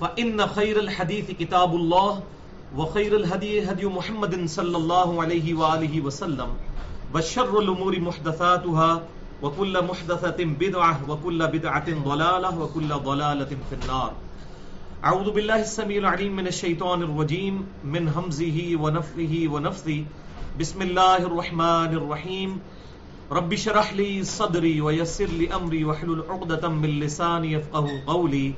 فإن خير الحديث كتاب الله وخير الهدي هدي محمد صلى الله عليه وآله وسلم وشر الأمور محدثاتها وكل محدثة بدعة وكل بدعة ضلالة وكل ضلالة في النار. أعوذ بالله السميع العليم من الشيطان الرجيم من همزه ونفه ونفثه. بسم الله الرحمن الرحيم. رب شرح لي صدري ويسر لي أمري وحلل عقدة من لساني يفقه قولي.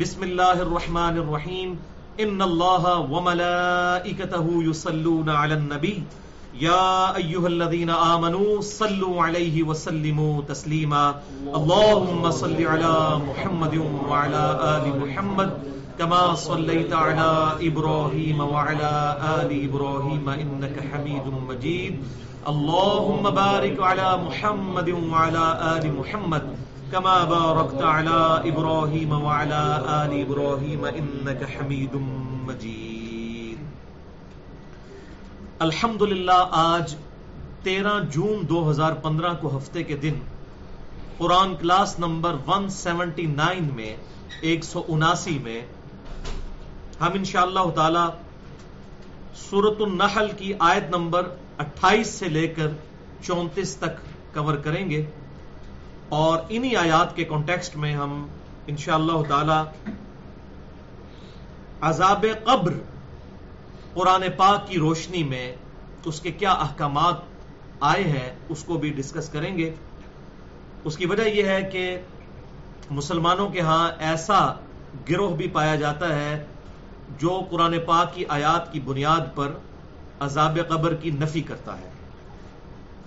بسم الله الرحمن الرحيم إن الله وملائكته يصلون على النبي يا أيها الذين آمنوا صلوا عليه وسلموا تسليما اللهم صل على محمد وعلى آل محمد كما صليت على إبراهيم وعلى آل إبراهيم إنك حميد مجيد اللهم بارك على محمد وعلى آل محمد. كما باركت على إبراهيم وعلى آل إبراهيم إنك حميد مجيد. الحمد للہ آج تیرہ جون دو ہزار پندرہ کو ہفتے کے دن، قرآن class number one seventy nine میں، ایک سو اناسی میں، ہم انشاءاللہ اللہ تعالی سورت النحل کی آیت نمبر اٹھائیس سے لے کر چونتیس تک کور کریں گے۔ اور انہی آیات کے کانٹیکسٹ میں ہم انشاءاللہ اللہ تعالی عذاب قبر قرآن پاک کی روشنی میں اس کے کیا احکامات آئے ہیں، اس کو بھی ڈسکس کریں گے۔ اس کی وجہ یہ ہے کہ مسلمانوں کے ہاں ایسا گروہ بھی پایا جاتا ہے جو قرآن پاک کی آیات کی بنیاد پر عذاب قبر کی نفی کرتا ہے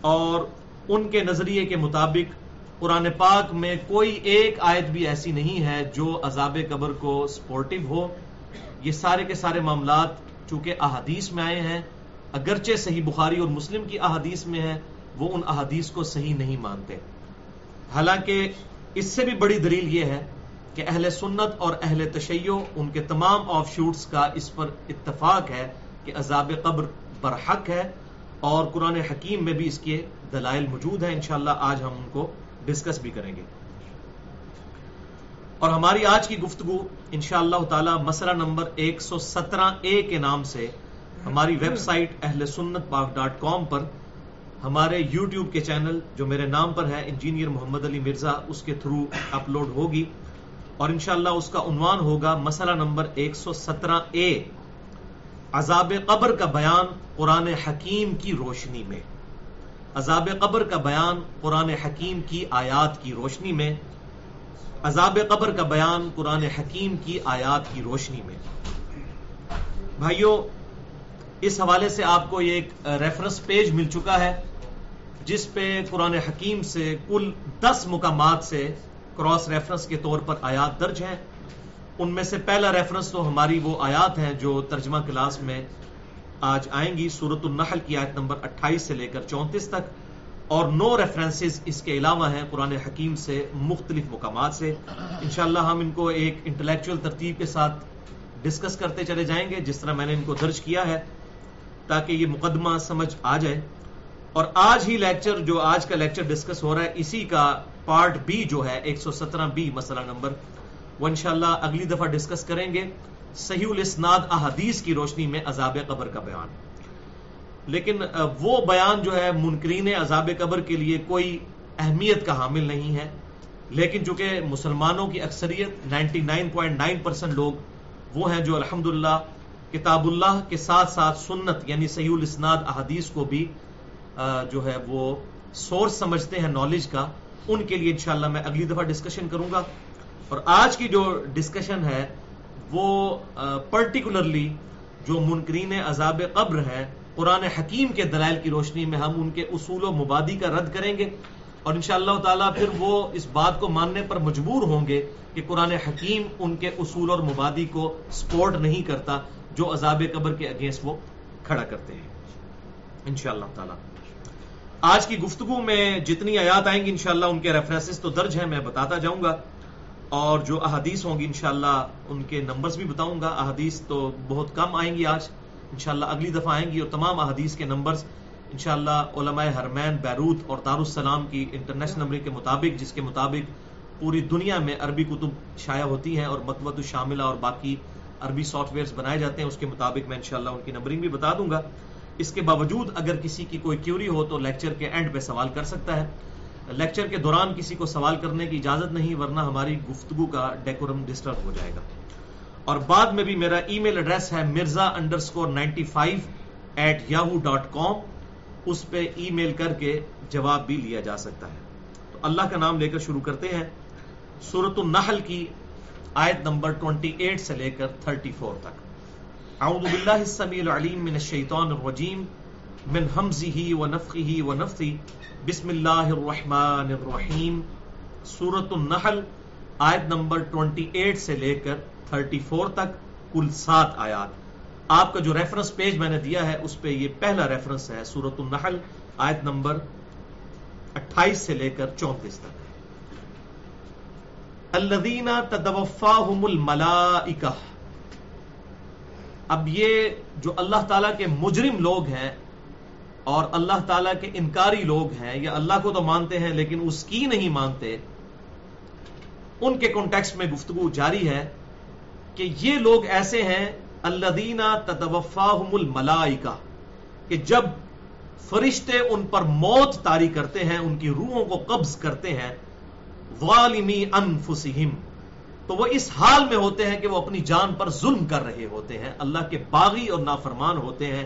اور ان کے نظریے کے مطابق قرآن پاک میں کوئی ایک آیت بھی ایسی نہیں ہے جو عذاب قبر کو سپورٹو ہو۔ یہ سارے کے سارے معاملات چونکہ احادیث میں آئے ہیں، اگرچہ صحیح بخاری اور مسلم کی احادیث میں ہے وہ ان احادیث کو صحیح نہیں مانتے۔ حالانکہ اس سے بھی بڑی دلیل یہ ہے کہ اہل سنت اور اہل تشیع، ان کے تمام آف شوٹس کا اس پر اتفاق ہے کہ عذاب قبر برحق ہے اور قرآن حکیم میں بھی اس کے دلائل موجود ہیں۔ انشاءاللہ آج ہم ان کو ڈسکس بھی کریں گے۔ اور ہماری آج کی گفتگو انشاءاللہ اللہ تعالی مسئلہ نمبر ایک سو سترہ اے کے نام سے ہماری ویب سائٹ اہل سنت پاک ڈاٹ کام پر ہمارے یوٹیوب کے چینل جو میرے نام پر ہے انجینئر محمد علی مرزا اس کے تھرو اپلوڈ ہوگی۔ اور انشاءاللہ اس کا عنوان ہوگا مسئلہ نمبر ایک سو سترہ اے۔ عذاب قبر کا بیان قرآن حکیم کی روشنی میں۔ عذاب قبر کا بیان قرآن حکیم کی آیات کی روشنی میں، عذاب قبر کا بیان قرآن حکیم کی آیات کی روشنی میں۔ بھائیوں اس حوالے سے آپ کو ایک ریفرنس پیج مل چکا ہے، جس پہ قرآن حکیم سے کل دس مقامات سے کراس ریفرنس کے طور پر آیات درج ہیں۔ ان میں سے پہلا ریفرنس تو ہماری وہ آیات ہیں جو ترجمہ کلاس میں آج آئیں گی سورت النحل کی آیت نمبر اٹھائیس سے لے کر چونتیس تک اور نو ریفرنسز اس کے علاوہ ہیں قرآن حکیم سے مختلف مقامات سے۔ انشاءاللہ ہم ان کو ایک انٹلیکچوئل ترتیب کے ساتھ ڈسکس کرتے چلے جائیں گے، جس طرح میں نے ان کو درج کیا ہے، تاکہ یہ مقدمہ سمجھ آ جائے۔ اور آج ہی لیکچر جو آج کا لیکچر ڈسکس ہو رہا ہے، اسی کا پارٹ بی جو ہے، ایک سو سترہ بی مسئلہ نمبر۔ وہ انشاءاللہ اگلی دفعہ ڈسکس کریں گے۔ صحیح الاسناد احادیث کی روشنی میں عذاب قبر کا بیان۔ لیکن وہ بیان جو ہے، منکرین عذاب قبر کے لیے کوئی اہمیت کا حامل نہیں ہے۔ لیکن چونکہ مسلمانوں کی اکثریت، ninety nine point nine percent لوگ وہ ہیں جو الحمد کتاب اللہ کے ساتھ ساتھ سنت یعنی صحیح الاسناد احادیث کو بھی جو ہے، وہ سورس سمجھتے ہیں نالج کا۔ ان کے لیے انشاءاللہ میں اگلی دفعہ ڈسکشن کروں گا۔ اور آج کی جو ڈسکشن ہے وہ پرٹیکولرلی جو منکرین عذاب قبر ہے، قرآن حکیم کے دلائل کی روشنی میں ہم ان کے اصول و مبادی کا رد کریں گے اور انشاءاللہ تعالی پھر وہ اس بات کو ماننے پر مجبور ہوں گے کہ قرآن حکیم ان کے اصول اور مبادی کو سپورٹ نہیں کرتا جو عذاب قبر کے اگینسٹ وہ کھڑا کرتے ہیں۔ انشاءاللہ تعالی۔ آج کی گفتگو میں جتنی آیات آئیں گی انشاءاللہ ان کے ریفرنسز تو درج ہیں، میں بتاتا جاؤں گا۔ اور جو احادیث ہوں گی انشاءاللہ ان کے نمبرز بھی بتاؤں گا. احادیث تو بہت کم آئیں گی آج. انشاءاللہ اگلی دفعہ آئیں گی اور تمام احادیث کے نمبرز انشاءاللہ علماء حرمین بیروت اور دارالسلام کی انٹرنیشنل نمبر کے مطابق، جس کے مطابق پوری دنیا میں عربی کتب شائع ہوتی ہیں اور متوت شاملہ اور باقی عربی سافٹ ویئرز بنائے جاتے ہیں، اس کے مطابق میں انشاءاللہ ان کی نمبرنگ بھی بتا دوں گا. اس کے باوجود اگر کسی کی کوئی کیوری ہو تو لیکچر کے اینڈ پہ سوال کر سکتا ہے۔ لیکچر کے دوران کسی کو سوال کرنے کی اجازت نہیں، ورنہ ہماری گفتگو کا ڈیکورم ڈسٹرب ہو جائے گا۔ اور بعد میں بھی میرا ای میل ایڈریس ہے Mirza underscore ninety five at Yahoo dot com. اس پہ ای میل کر کے جواب بھی لیا جا سکتا ہے۔ تو اللہ کا نام لے کر شروع کرتے ہیں۔ سورت النحل کی آیت نمبر 28 سے لے کر 34 تک۔ اعوذ باللہ السمیع العلیم من الشیطان الرجیم۔ من حمزه ونفخه ونفثه بسم اللہ الرحمن الرحیم۔ سورت النحل، آیت نمبر 28 سے لے کر 34 تک کل سات آیات۔ آپ کا جو ریفرنس پیج میں نے دیا ہے، اس پہ یہ پہلا ریفرنس ہے سورت النحل، آیت نمبر 28 سے لے کر 34 تک۔ الذین تدوفاہم الملائکہ۔ اب یہ جو اللہ تعالیٰ کے مجرم لوگ ہیں اور اللہ تعالیٰ کے انکاری لوگ ہیں یا اللہ کو تو مانتے ہیں، لیکن اس کی نہیں مانتے۔ ان کے کانٹیکس میں گفتگو جاری ہے کہ یہ لوگ ایسے ہیں اللہ دینا تدوفاہم الملائکہ، کہ جب فرشتے ان پر موت تاری کرتے ہیں، ان کی روحوں کو قبض کرتے ہیں، ظالمی انفسہم، تو وہ اس حال میں ہوتے ہیں کہ وہ اپنی جان پر ظلم کر رہے ہوتے ہیں۔ اللہ کے باغی اور نافرمان ہوتے ہیں۔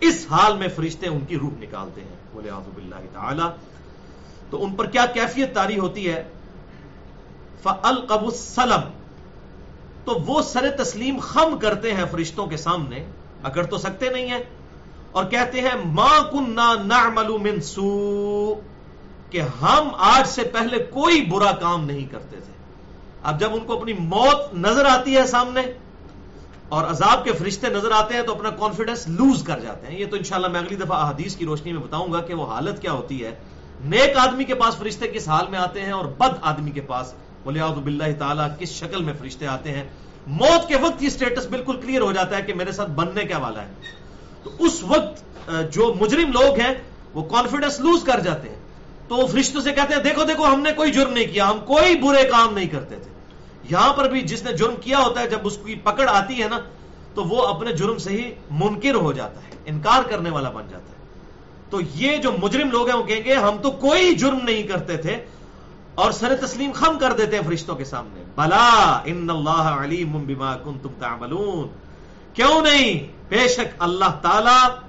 اس حال میں فرشتے ان کی روح نکالتے ہیں۔ بولے آزب اللہ تعالی۔ تو ان پر کیا کیفیت تاری ہوتی ہے؟ فَأَلْقَبُ السَّلَمْ۔ تو وہ سر تسلیم خم کرتے ہیں فرشتوں کے سامنے، اگر تو سکتے نہیں ہیں۔ اور کہتے ہیں، ما کننا نعمل من سوء۔ کہ ہم آج سے پہلے کوئی برا کام نہیں کرتے تھے۔ اب جب ان کو اپنی موت نظر آتی ہے سامنے اور عذاب کے فرشتے نظر آتے ہیں تو اپنا کانفیڈنس لوز کر جاتے ہیں۔ یہ تو انشاءاللہ میں اگلی دفعہ احادیث کی روشنی میں بتاؤں گا کہ وہ حالت کیا ہوتی ہے۔ نیک آدمی کے پاس فرشتے کس حال میں آتے ہیں اور بد آدمی کے پاس؟ بولے باللہ تعالیٰ، کس شکل میں فرشتے آتے ہیں؟ موت کے وقت یہ سٹیٹس بالکل کلیئر ہو جاتا ہے کہ میرے ساتھ بننے کیا والا ہے۔ تو اس وقت جو مجرم لوگ ہیں، وہ کانفیڈنس لوز کر جاتے ہیں۔ تو وہ فرشتوں سے کہتے ہیں، دیکھو دیکھو، ہم نے کوئی جرم نہیں کیا، ہم کوئی برے کام نہیں کرتے تھے۔ یہاں پر بھی جس نے جرم کیا ہوتا ہے، جب اس کی پکڑ آتی ہے نا، تو وہ اپنے جرم سے ہی منکر ہو جاتا ہے، انکار کرنے والا بن جاتا ہے۔ تو یہ جو مجرم لوگ ہیں، وہ کہیں گے، ہم تو کوئی جرم نہیں کرتے تھے اور سر تسلیم خم کر دیتے ہیں فرشتوں کے سامنے۔ بلا، ان اللہ علیم بما کنتم تعملون۔ کیوں نہیں؟ بے شک اللہ تعالی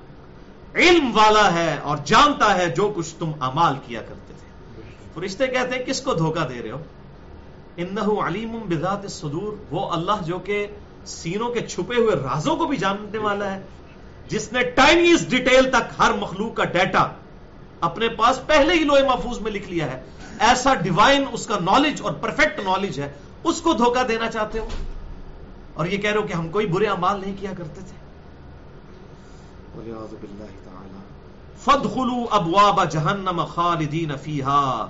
علم والا ہے اور جانتا ہے جو کچھ تم امال کیا کرتے تھے۔ فرشتے کہتے ہیں، کس کو دھوکہ دے رہے ہو؟ انہو علیم بذات الصدور وہ اللہ جو کہ سینوں کے چھپے ہوئے رازوں کو بھی جاننے والا ہے جس نے ٹائنیز ڈیٹیل تک ہر مخلوق کا ڈیٹا اپنے پاس پہلے ہی لوہے محفوظ میں لکھ لیا ہے۔ ایسا ڈیوائن اس کا نالج اور پرفیکٹ نالج ہے اس کو دھوکہ دینا چاہتے ہو؟ اور یہ کہہ رہے ہو کہ ہم کوئی برے امال نہیں کیا کرتے تھے۔ فدخلوا ابواب جہنم خالدین فیہا۔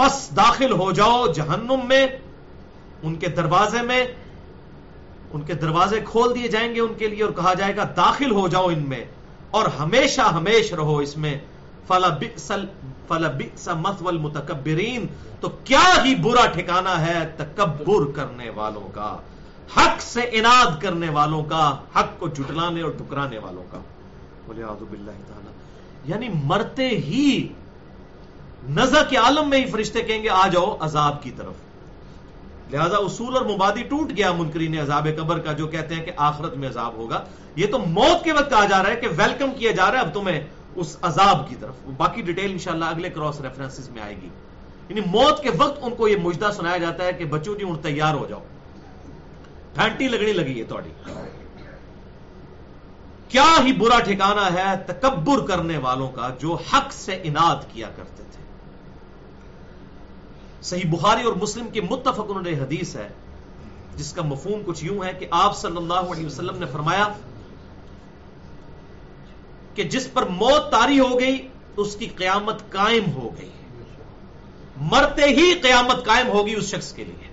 پس داخل ہو جاؤ جہنم میں، ان کے دروازے میں، ان کے دروازے کھول دیے جائیں گے ان کے لیے اور کہا جائے گا، داخل ہو جاؤ ان میں اور ہمیشہ ہمیش رہو اس میں۔ فلا بئسل فلا بئس مثول متکبرین تو کیا ہی برا ٹھکانہ ہے تکبر کرنے والوں کا، حق سے اناد کرنے والوں کا، حق کو جٹلانے اور ٹکرانے والوں کا۔ بولے باللہ تعالی۔ یعنی مرتے ہی نزا کے عالم میں ہی فرشتے کہیں گے، آ جاؤ عذاب کی طرف۔ لہذا اصول اور مبادی ٹوٹ گیا منکرین عذاب قبر کا، جو کہتے ہیں کہ آخرت میں عذاب ہوگا۔ یہ تو موت کے وقت کہا جا رہا ہے کہ ویلکم کیا جا رہا ہے، اب تمہیں اس عذاب کی طرف۔ باقی ڈیٹیل انشاءاللہ اگلے کراس ریفرنسز میں آئے گی۔ یعنی موت کے وقت ان کو یہ مجدہ سنایا جاتا ہے کہ بچوں جی ہوں تیار ہو جاؤ۔ گھنٹی لگنی لگی ہے تھوڑی کیا ہی برا ٹھکانہ ہے تکبر کرنے والوں کا جو حق سے اناد کیا کرتے تھے۔ صحیح بخاری اور مسلم کی متفق انہوں نے حدیث ہے، جس کا مفہوم کچھ یوں ہے کہ آپ صلی اللہ علیہ وسلم نے فرمایا کہ جس پر موت تاری ہو گئی تو اس کی قیامت قائم ہو گئی مرتے ہی قیامت قائم ہوگی اس شخص کے لیے۔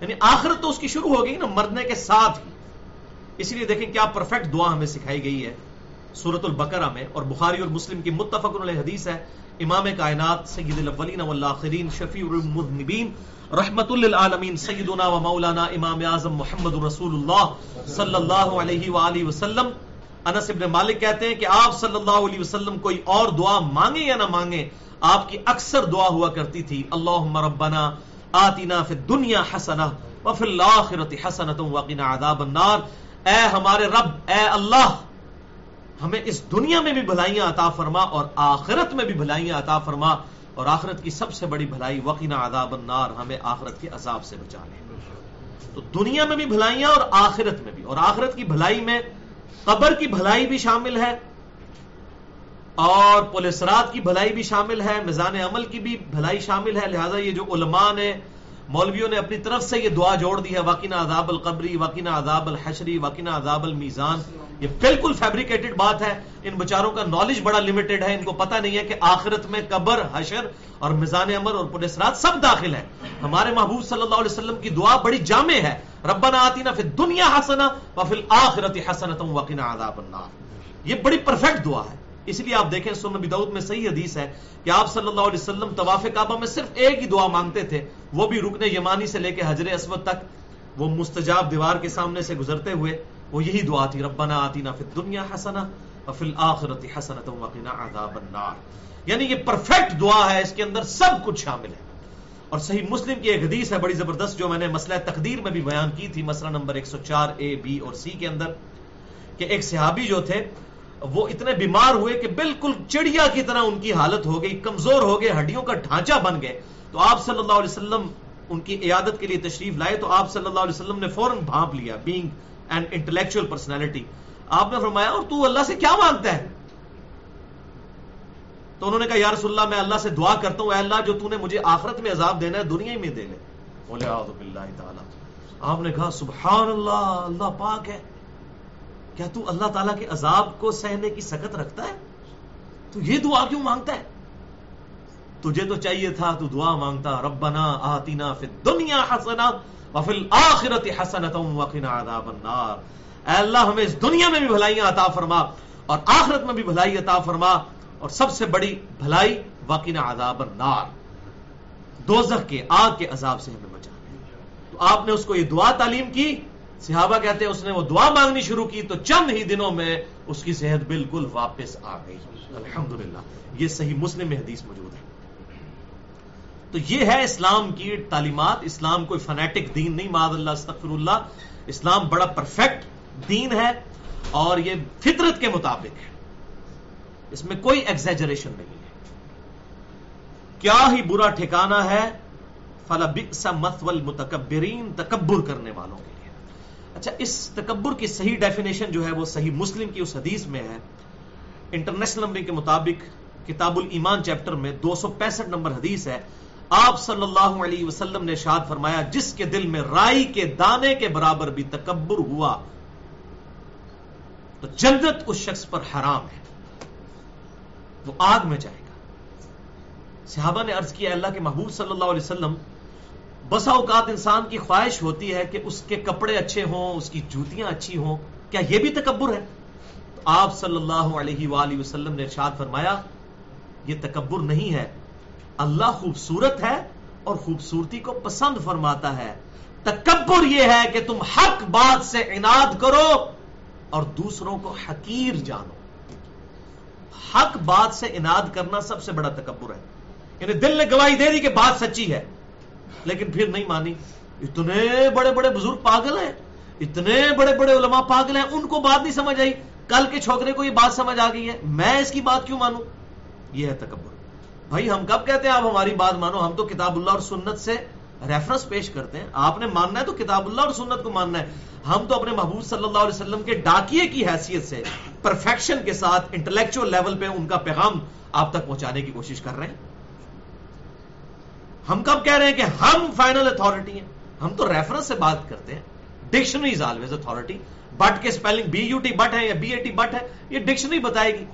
یعنی آخرت تو اس کی شروع ہو گئی نا، مرنے کے ساتھ ہی۔ اس لیے دیکھیں کیا پرفیکٹ دعا ہمیں سکھائی گئی ہے سورت البقرہ میں اور بخاری اور مسلم کی متفق علیہ حدیث ہے امام کائنات سید الاولین والآخرین شفیع المذنبین، رحمت للعالمین سیدنا و مولانا امام اعظم محمد رسول اللہ صلی اللہ علیہ وآلہ وسلم۔ انس ابن مالک کہتے ہیں کہ آپ صلی اللہ علیہ وسلم کوئی اور دعا مانگے یا نہ مانگے آپ کی اکثر دعا ہوا کرتی تھی، اللہم ربنا آتنا فی الدنیا حسنہ وفی الاخرت حسنت وقنا عذاب النار۔ اے ہمارے رب، اے اللہ ہمیں اس دنیا میں بھی بھلائیاں عطا فرما اور آخرت میں بھی بھلائیاں عطا فرما اور آخرت کی سب سے بڑی بھلائی وقینا عذاب النار، ہمیں آخرت کے عذاب سے بچا لے تو دنیا میں بھی بھلائیاں اور آخرت میں بھی، اور آخرت کی بھلائی میں قبر کی بھلائی بھی شامل ہے اور پولیسرات کی بھلائی بھی شامل ہے، میزان عمل کی بھی بھلائی شامل ہے، لہذا یہ جو علماء نے مولویوں نے اپنی طرف سے یہ دعا جوڑ دی ہے واقعہ عذاب القبری واقعہ عذاب الحشری واقعہ عذاب المیزان یہ بالکل فیبریکیٹڈ بات ہے۔ ان بچاروں کا نالج بڑا لمیٹڈ ہے۔ ان کو پتہ نہیں ہے کہ آخرت میں قبر، حشر اور میزان عمر اور پولیسرات سب داخل ہے ہمارے محبوب صلی اللہ علیہ وسلم کی دعا بڑی جامع ہے۔ ربنا آتی فی دنیا حسنا وفی الاخرت حسنت وقنا عذاب النار۔ یہ بڑی پرفیکٹ دعا ہے۔ اس لیے آپ دیکھیں سن نبی دعود میں صحیح حدیث ہے کہ آپ صلی اللہ علیہ وسلم طواف کعبہ میں صرف ایک ہی دعا مانگتے تھے، وہ بھی رکن یمانی سے لے کے حجر اسود تک۔ وہ مستجاب دیوار کے سامنے سے گزرتے ہوئے وہ یہی دعا تھی، ربنا آتینا فی الدنیا حسنا وفی الاخرت حسنت وقنا عذاب النار۔ یعنی یہ پرفیکٹ دعا ہے، اس کے اندر سب کچھ شامل ہے۔ اور صحیح مسلم کی ایک حدیث ہے بڑی زبردست، جو میں نے مسئلہ تقدیر میں بھی بیان کی تھی، مسئلہ نمبر 104 اے بی اور سی کے اندر، کہ ایک صحابی جو تھے وہ اتنے بیمار ہوئے کہ بالکل چڑیا کی طرح ان کی حالت ہو گئی، کمزور ہو گئے، ہڈیوں کا ڈھانچہ بن گئے۔ تو آپ صلی اللہ علیہ وسلم ان کی عیادت کے لیے تشریف لائے تو آپ صلی اللہ علیہ وسلم نے فوراً بھانپ لیا بینگ اینڈ انٹلیکچوئل پرسنالٹی آپ نے فرمایا، اور تو اللہ سے کیا مانگتا ہے؟ تو انہوں نے کہا، یا رسول اللہ، میں اللہ سے دعا کرتا ہوں، اے اللہ، جو تو نے مجھے آخرت میں عذاب دینا ہے، دنیا ہی میں دے لے۔ بولے آپ نے کہا، سبحان اللہ اللہ پاک ہے۔ کیا تو اللہ تعالیٰ کے عذاب کو سہنے کی سکت رکھتا ہے؟ تو یہ دعا کیوں مانگتا ہے؟ تجھے تو چاہیے تھا، تو دعا مانگتا، ربنا آتینا فی الدنیا حسنا وفی الاخرت حسنتا وقنا عذاب النار۔ اے اللہ، ہمیں اس دنیا میں بھی بھلائیاں عطا فرما اور آخرت میں بھی بھلائی عطا فرما اور سب سے بڑی بھلائی وقنا عذاب النار۔ دوزخ کے آگ کے عذاب سے ہمیں بچا۔ تو آپ نے اس کو یہ دعا تعلیم کی؟ صحابہ کہتے ہیں اس نے وہ دعا مانگنی شروع کی تو چند ہی دنوں میں اس کی صحت بالکل واپس آ گئی۔ الحمدللہ، یہ صحیح مسلم میں حدیث موجود ہے۔ تو یہ ہے اسلام کی تعلیمات۔ اسلام کوئی فنیٹک دین نہیں معذ اللہ استغفر اللہ اسلام بڑا پرفیکٹ دین ہے اور یہ فطرت کے مطابق ہے۔ اس میں کوئی ایگزیجریشن نہیں ہے۔ کیا ہی برا ٹھکانہ ہے۔ فلا بئس مثول متکبرین تکبر کرنے والوں کے۔ اچھا اس تکبر کی صحیح ڈیفینیشن جو ہے وہ صحیح مسلم کی اس حدیث میں ہے۔ انٹرنیشنل نمبر کے مطابق کتاب الایمان چیپٹر میں دو سو پینسٹھ نمبر حدیث ہے۔ آپ صلی اللہ علیہ وسلم نے شاد فرمایا، جس کے دل میں رائی کے دانے کے برابر بھی تکبر ہوا، تو جنت اس شخص پر حرام ہے۔ وہ آگ میں جائے گا۔ صحابہ نے عرض کیا، اللہ کے محبوب صلی اللہ علیہ وسلم بسا اوقات انسان کی خواہش ہوتی ہے کہ اس کے کپڑے اچھے ہوں، اس کی جوتیاں اچھی ہوں۔ کیا یہ بھی تکبر ہے؟ تو آپ صلی اللہ علیہ وآلہ وسلم نے ارشاد فرمایا، یہ تکبر نہیں ہے۔ اللہ خوبصورت ہے اور خوبصورتی کو پسند فرماتا ہے۔ تکبر یہ ہے کہ تم حق بات سے اناد کرو اور دوسروں کو حقیر جانو۔ حق بات سے اناد کرنا سب سے بڑا تکبر ہے۔ یعنی دل نے گواہی دے دی کہ بات سچی ہے۔ لیکن پھر نہیں مانی۔ اتنے بڑے بڑے بزرگ پاگل ہیں۔ اتنے بڑے بڑے علماء پاگل ہیں۔ ان کو بات نہیں سمجھ آئی۔ کل کے چھوکرے کو یہ بات سمجھ آ گئی ہے۔ میں اس کی بات کیوں مانوں؟ یہ ہے تکبر۔ بھائی، ہم کب کہتے ہیں آپ ہماری بات مانو؟ ہم تو کتاب اللہ اور سنت سے ریفرنس پیش کرتے ہیں۔ آپ نے ماننا ہے تو کتاب اللہ اور سنت کو ماننا ہے۔ ہم تو اپنے محبوب صلی اللہ علیہ وسلم کے ڈاکیے کی حیثیت سے پرفیکشن کے ساتھ انٹلیکچوئل لیول پہ ان کا پیغام آپ تک پہنچانے کی کوشش کر رہے ہیں۔ ہم کب کہہ رہے ہیں کہ ہم فائنل اتھارٹی ہیں؟ ہم تو ریفرنس سے بات کرتے ہیں. Dictionary is always authority but کے spelling B U T but ہے یا بی اے ٹی بٹ ہے؟ یہ ڈکشنری بتائے گی.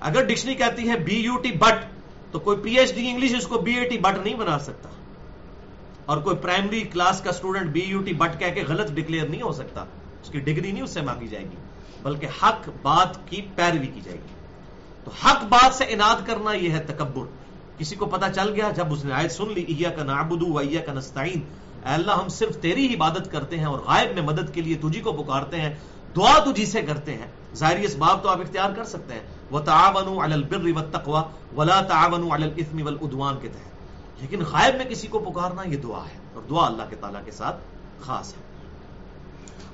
اگر ڈکشنری کہتی ہے بی یو ٹی بٹ تو کوئی پی ایچ ڈی انگلش اس کو بی اے ٹی بٹ نہیں بنا سکتا. اور کوئی پرائمری کلاس کا student B U T but کہہ کے غلط ڈکلیئر نہیں ہو سکتا. اس کی ڈگری نہیں اس سے مانگی جائے گی. بلکہ حق بات کی پیروی کی جائے گی. تو حق بات سے اناد کرنا یہ ہے تکبر. کسی کو پتا چل گیا، جب اس نے آیت سن لی ایا کا نابدو ایا کا نستعین۔ اے اللہ، ہم صرف تیری ہی عبادت کرتے ہیں اور غائب میں مدد کے لیے تجھی کو پکارتے ہیں، دعا تجھی سے کرتے ہیں۔ ظاہری اس باب تو آپ اختیار کر سکتے ہیں۔ وہ تعاون البر و تقوا ولا تعاون الاسم والعدوان کے تحت۔ لیکن غائب میں کسی کو پکارنا یہ دعا ہے اور دعا اللہ کے تعالیٰ کے ساتھ خاص ہے۔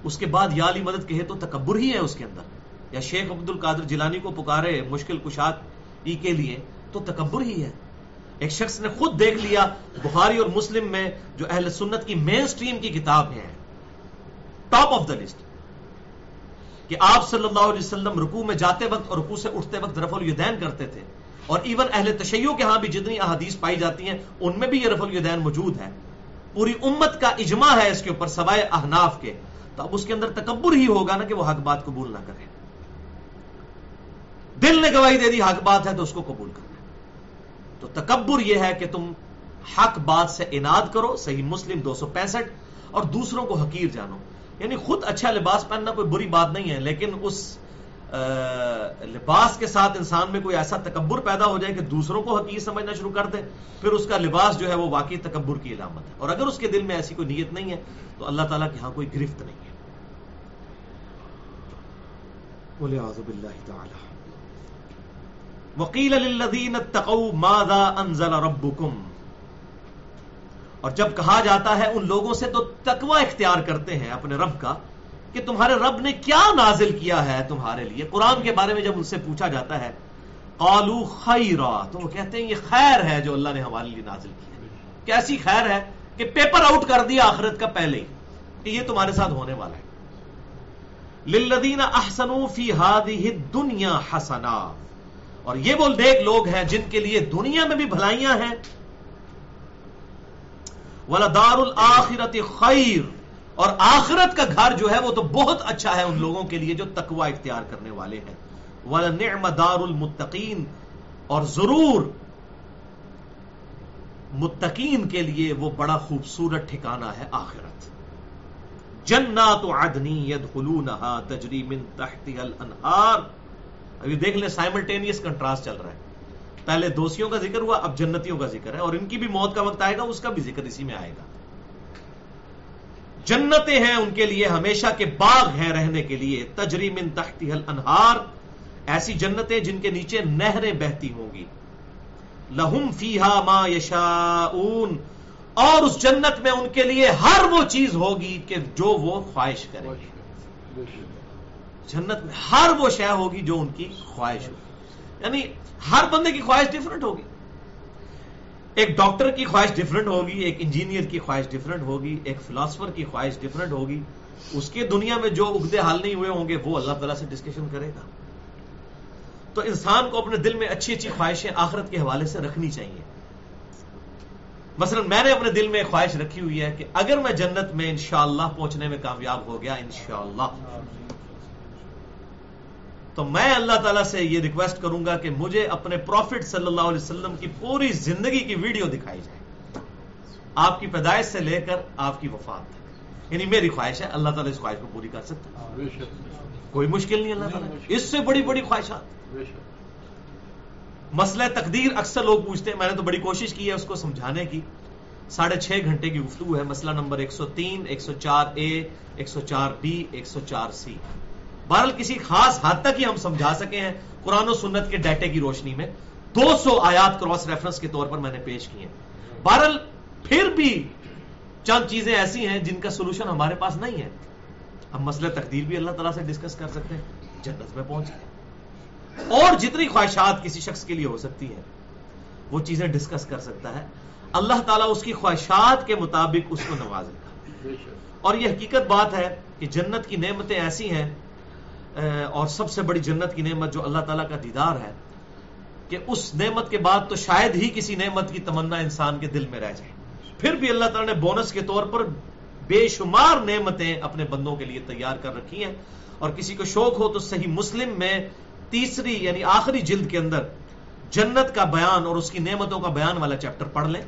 اس کے بعد یا علی مدد کہے تو تکبر ہی ہے اس کے اندر۔ یا شیخ عبد القادر جیلانی کو پکارے مشکل کشاد ای کے لیے تو تکبر ہی ہے۔ ایک شخص نے خود دیکھ لیا بخاری اور مسلم میں جو اہل سنت کی مین سٹریم کی کتاب ہے۔ ٹاپ آف دا لسٹ کہ آپ صلی اللہ علیہ وسلم رکوع میں جاتے وقت اور رکوع سے اٹھتے وقت رف الیدین کرتے تھے۔ اور ایون اہل تشیع کے ہاں بھی جتنی احادیث پائی جاتی ہیں، ان میں بھی یہ رف الیدین موجود ہے۔ پوری امت کا اجماع ہے اس کے اوپر، سوائے احناف کے۔ تو اب اس کے اندر تکبر ہی ہوگا نا کہ وہ حق بات قبول نہ کرے دل نے گواہی دے دی حق بات ہے تو اس کو قبول کرنا ہے تو تکبر یہ ہے کہ تم حق بات سے اناد کرو، صحیح مسلم دو سو پینسٹھ، اور دوسروں کو حقیر جانو۔ یعنی خود اچھا لباس پہننا کوئی بری بات نہیں ہے، لیکن اس لباس کے ساتھ انسان میں کوئی ایسا تکبر پیدا ہو جائے کہ دوسروں کو حقیق سمجھنا شروع کر دے، پھر اس کا لباس جو ہے وہ واقعی تکبر کی علامت ہے۔ اور اگر اس کے دل میں ایسی کوئی نیت نہیں ہے، تو اللہ تعالیٰ کے ہاں کوئی گرفت نہیں ہے۔ وکیل انزل ربکم۔ اور جب کہا جاتا ہے ان لوگوں سے تو تقوی اختیار کرتے ہیں اپنے رب کا کہ تمہارے رب نے کیا نازل کیا ہے تمہارے لیے۔ قرآن کے بارے میں جب ان سے پوچھا جاتا ہے قالو خیرا، تو وہ کہتے ہیں یہ خیر ہے جو اللہ نے ہمارے لیے نازل کیا کیسی خیر ہے کہ پیپر آؤٹ کر دیا آخرت کا پہلے ہی کہ یہ تمہارے ساتھ ہونے والا ہے۔ للذین احسنوا فی هذه الدنیا حسنا۔ اور یہ وہ نیک لوگ ہیں جن کے لیے دنیا میں بھی بھلائیاں ہیں۔ ولدار الآخرت خیر اور آخرت کا گھر جو ہے وہ تو بہت اچھا ہے ان لوگوں کے لیے جو تقوی اختیار کرنے والے ہیں۔ وَلَنِعْمَ دَارُ الْمُتَّقِينَ۔ اور ضرور متقین کے لیے وہ بڑا خوبصورت ٹھکانہ ہے آخرت۔ جنات عدنی يدخلونها تجری من تحتها الانہار۔ ابھی دیکھ لیں سائملٹینیس کنٹراسٹ چل رہا ہے۔ پہلے دوستیوں کا ذکر ہوا، اب جنتیوں کا ذکر ہے، اور ان کی بھی موت کا وقت آئے گا، اس کا بھی ذکر اسی میں آئے گا۔ جنتیں ہیں ان کے لیے ہمیشہ کے باغ ہیں رہنے کے لیے، تجری من تحتی الانہار۔ ایسی جنتیں جن کے نیچے نہریں بہتی ہوں گی۔ لہم فیہا ما یشاؤن اور اس جنت میں ان کے لیے ہر وہ چیز ہوگی کہ جو وہ خواہش کریں گے۔ جنت میں ہر وہ شے ہوگی جو ان کی خواہش ہوگی۔ یعنی ہر بندے کی خواہش ڈفرنٹ ہوگی۔ ایک ڈاکٹر کی خواہش ڈفرنٹ ہوگی، ایک انجینئر کی خواہش ڈفرنٹ ہوگی، ایک فلاسفر کی خواہش ڈفرنٹ ہوگی۔ اس کے دنیا میں جو اگدے حال نہیں ہوئے ہوں گے، وہ اللہ تعالیٰ سے ڈسکشن کرے گا۔ تو انسان کو اپنے دل میں اچھی اچھی خواہشیں آخرت کے حوالے سے رکھنی چاہیے۔ مثلا میں نے اپنے دل میں خواہش رکھی ہوئی ہے کہ اگر میں جنت میں انشاءاللہ پہنچنے میں کامیاب ہو گیا، انشاءاللہ۔ تو میں اللہ تعالیٰ سے یہ ریکویسٹ کروں گا کہ مجھے اپنے پروفٹ صلی اللہ علیہ وسلم کی پوری زندگی کی ویڈیو دکھائی جائے۔ آپ کی پیدائش سے لے کر آپ کی وفات تک۔ یعنی میری خواہش ہے اللہ تعالیٰ اس خواہش کو پوری کر سکتا کوئی مشکل نہیں اللہ تعالیٰ۔ اس سے بڑی بڑی خواہشات۔ مسئلہ تقدیر اکثر لوگ پوچھتے ہیں میں نے تو بڑی کوشش کی ہے اس کو سمجھانے کی۔ ساڑھے چھ گھنٹے کی گفتگو ہے مسئلہ نمبر ایک سو تین ایک سو چار اے ایک سو چار بی ایک سو چار سی۔ بہرحال کسی خاص حد تک ہی ہم سمجھا سکے ہیں قرآن و سنت کے ڈیٹے کی روشنی میں۔ دو سو آیات کراس ریفرنس کے طور پر میں نے پیش کی ہیں۔ بہرحال پھر بھی چند چیزیں ایسی ہیں جن کا سولوشن ہمارے پاس نہیں ہے۔ ہم مسئلہ تقدیر بھی اللہ تعالیٰ سے ڈسکس کر سکتے ہیں۔ جنت میں پہنچ گئے۔ اور جتنی خواہشات کسی شخص کے لیے ہو سکتی ہیں وہ چیزیں ڈسکس کر سکتا ہے۔ اللہ تعالیٰ اس کی خواہشات کے مطابق اس کو نوازے گا۔ اور یہ حقیقت بات ہے کہ جنت کی نعمتیں ایسی ہیں اور سب سے بڑی جنت کی نعمت جو اللہ تعالیٰ کا دیدار ہے، کہ اس نعمت کے بعد تو شاید ہی کسی نعمت کی تمنا انسان کے دل میں رہ جائے۔ پھر بھی اللہ تعالیٰ نے بونس کے طور پر بے شمار نعمتیں اپنے بندوں کے لیے تیار کر رکھی ہیں۔ اور کسی کو شوق ہو تو صحیح مسلم میں تیسری یعنی آخری جلد کے اندر جنت کا بیان اور اس کی نعمتوں کا بیان والا چیپٹر پڑھ لیں۔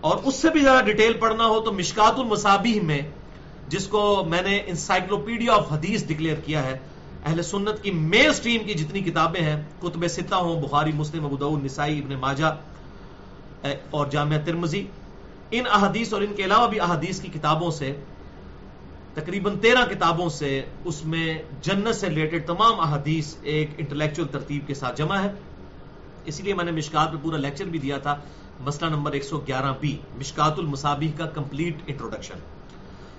اور اس سے بھی زیادہ ڈیٹیل پڑھنا ہو تو مشکات المصابیح میں، جس کو میں نے انسائکلوپیڈیا آف حدیث ڈکلیئر کیا ہے اہل سنت کی مین سٹریم کی جتنی کتابیں ہیں، کتب ستہ ہوں، بخاری، مسلم، ابو نسائی، ابن ماجہ اور جامعہ ترمزی ان احادیث اور ان کے علاوہ بھی احادیث کی کتابوں سے، تقریباً تیرہ کتابوں سے اس میں جنت سے ریلیٹڈ تمام احادیث ایک انٹلیکچوئل ترتیب کے ساتھ جمع ہے۔ اسی لیے میں نے مشکات میں پورا لیکچر بھی دیا تھا، مسئلہ نمبر 111 بی، مشکات المصابیح کا کمپلیٹ انٹروڈکشن۔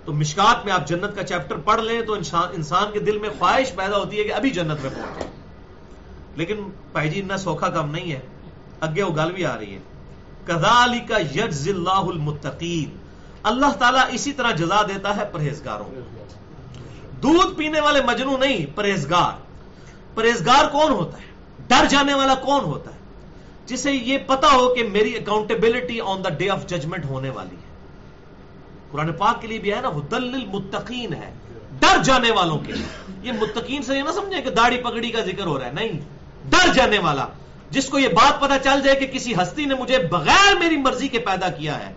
تو مشکات میں آپ جنت کا چیپٹر پڑھ لیں تو انسان کے دل میں خواہش پیدا ہوتی ہے کہ ابھی جنت میں پہنچے لیکن پائی جی اتنا سوکھا کام نہیں ہے۔ اگے وہ گل بھی آ رہی ہے۔ کدالی کا یج اللہ المتقین۔ اللہ تعالیٰ اسی طرح جزا دیتا ہے پرہیزگاروں دودھ پینے والے مجنو نہیں، پرہیزگار۔ پرہیزگار کون ہوتا ہے؟ ڈر جانے والا کون ہوتا ہے؟ جسے یہ پتا ہو کہ میری accountability on the day of judgement ہونے والی ہے۔ قرآن پاک کے لیے بھی ہے نا دل متقین ہے۔ ڈر جانے والوں کے لیے۔ یہ متقین سے یہ نہ سمجھے کہ داڑھی پگڑی کا ذکر ہو رہا ہے، نہیں۔ ڈر جانے والا۔ جس کو یہ بات پتا چل جائے کہ کسی ہستی نے مجھے بغیر میری مرضی کے پیدا کیا ہے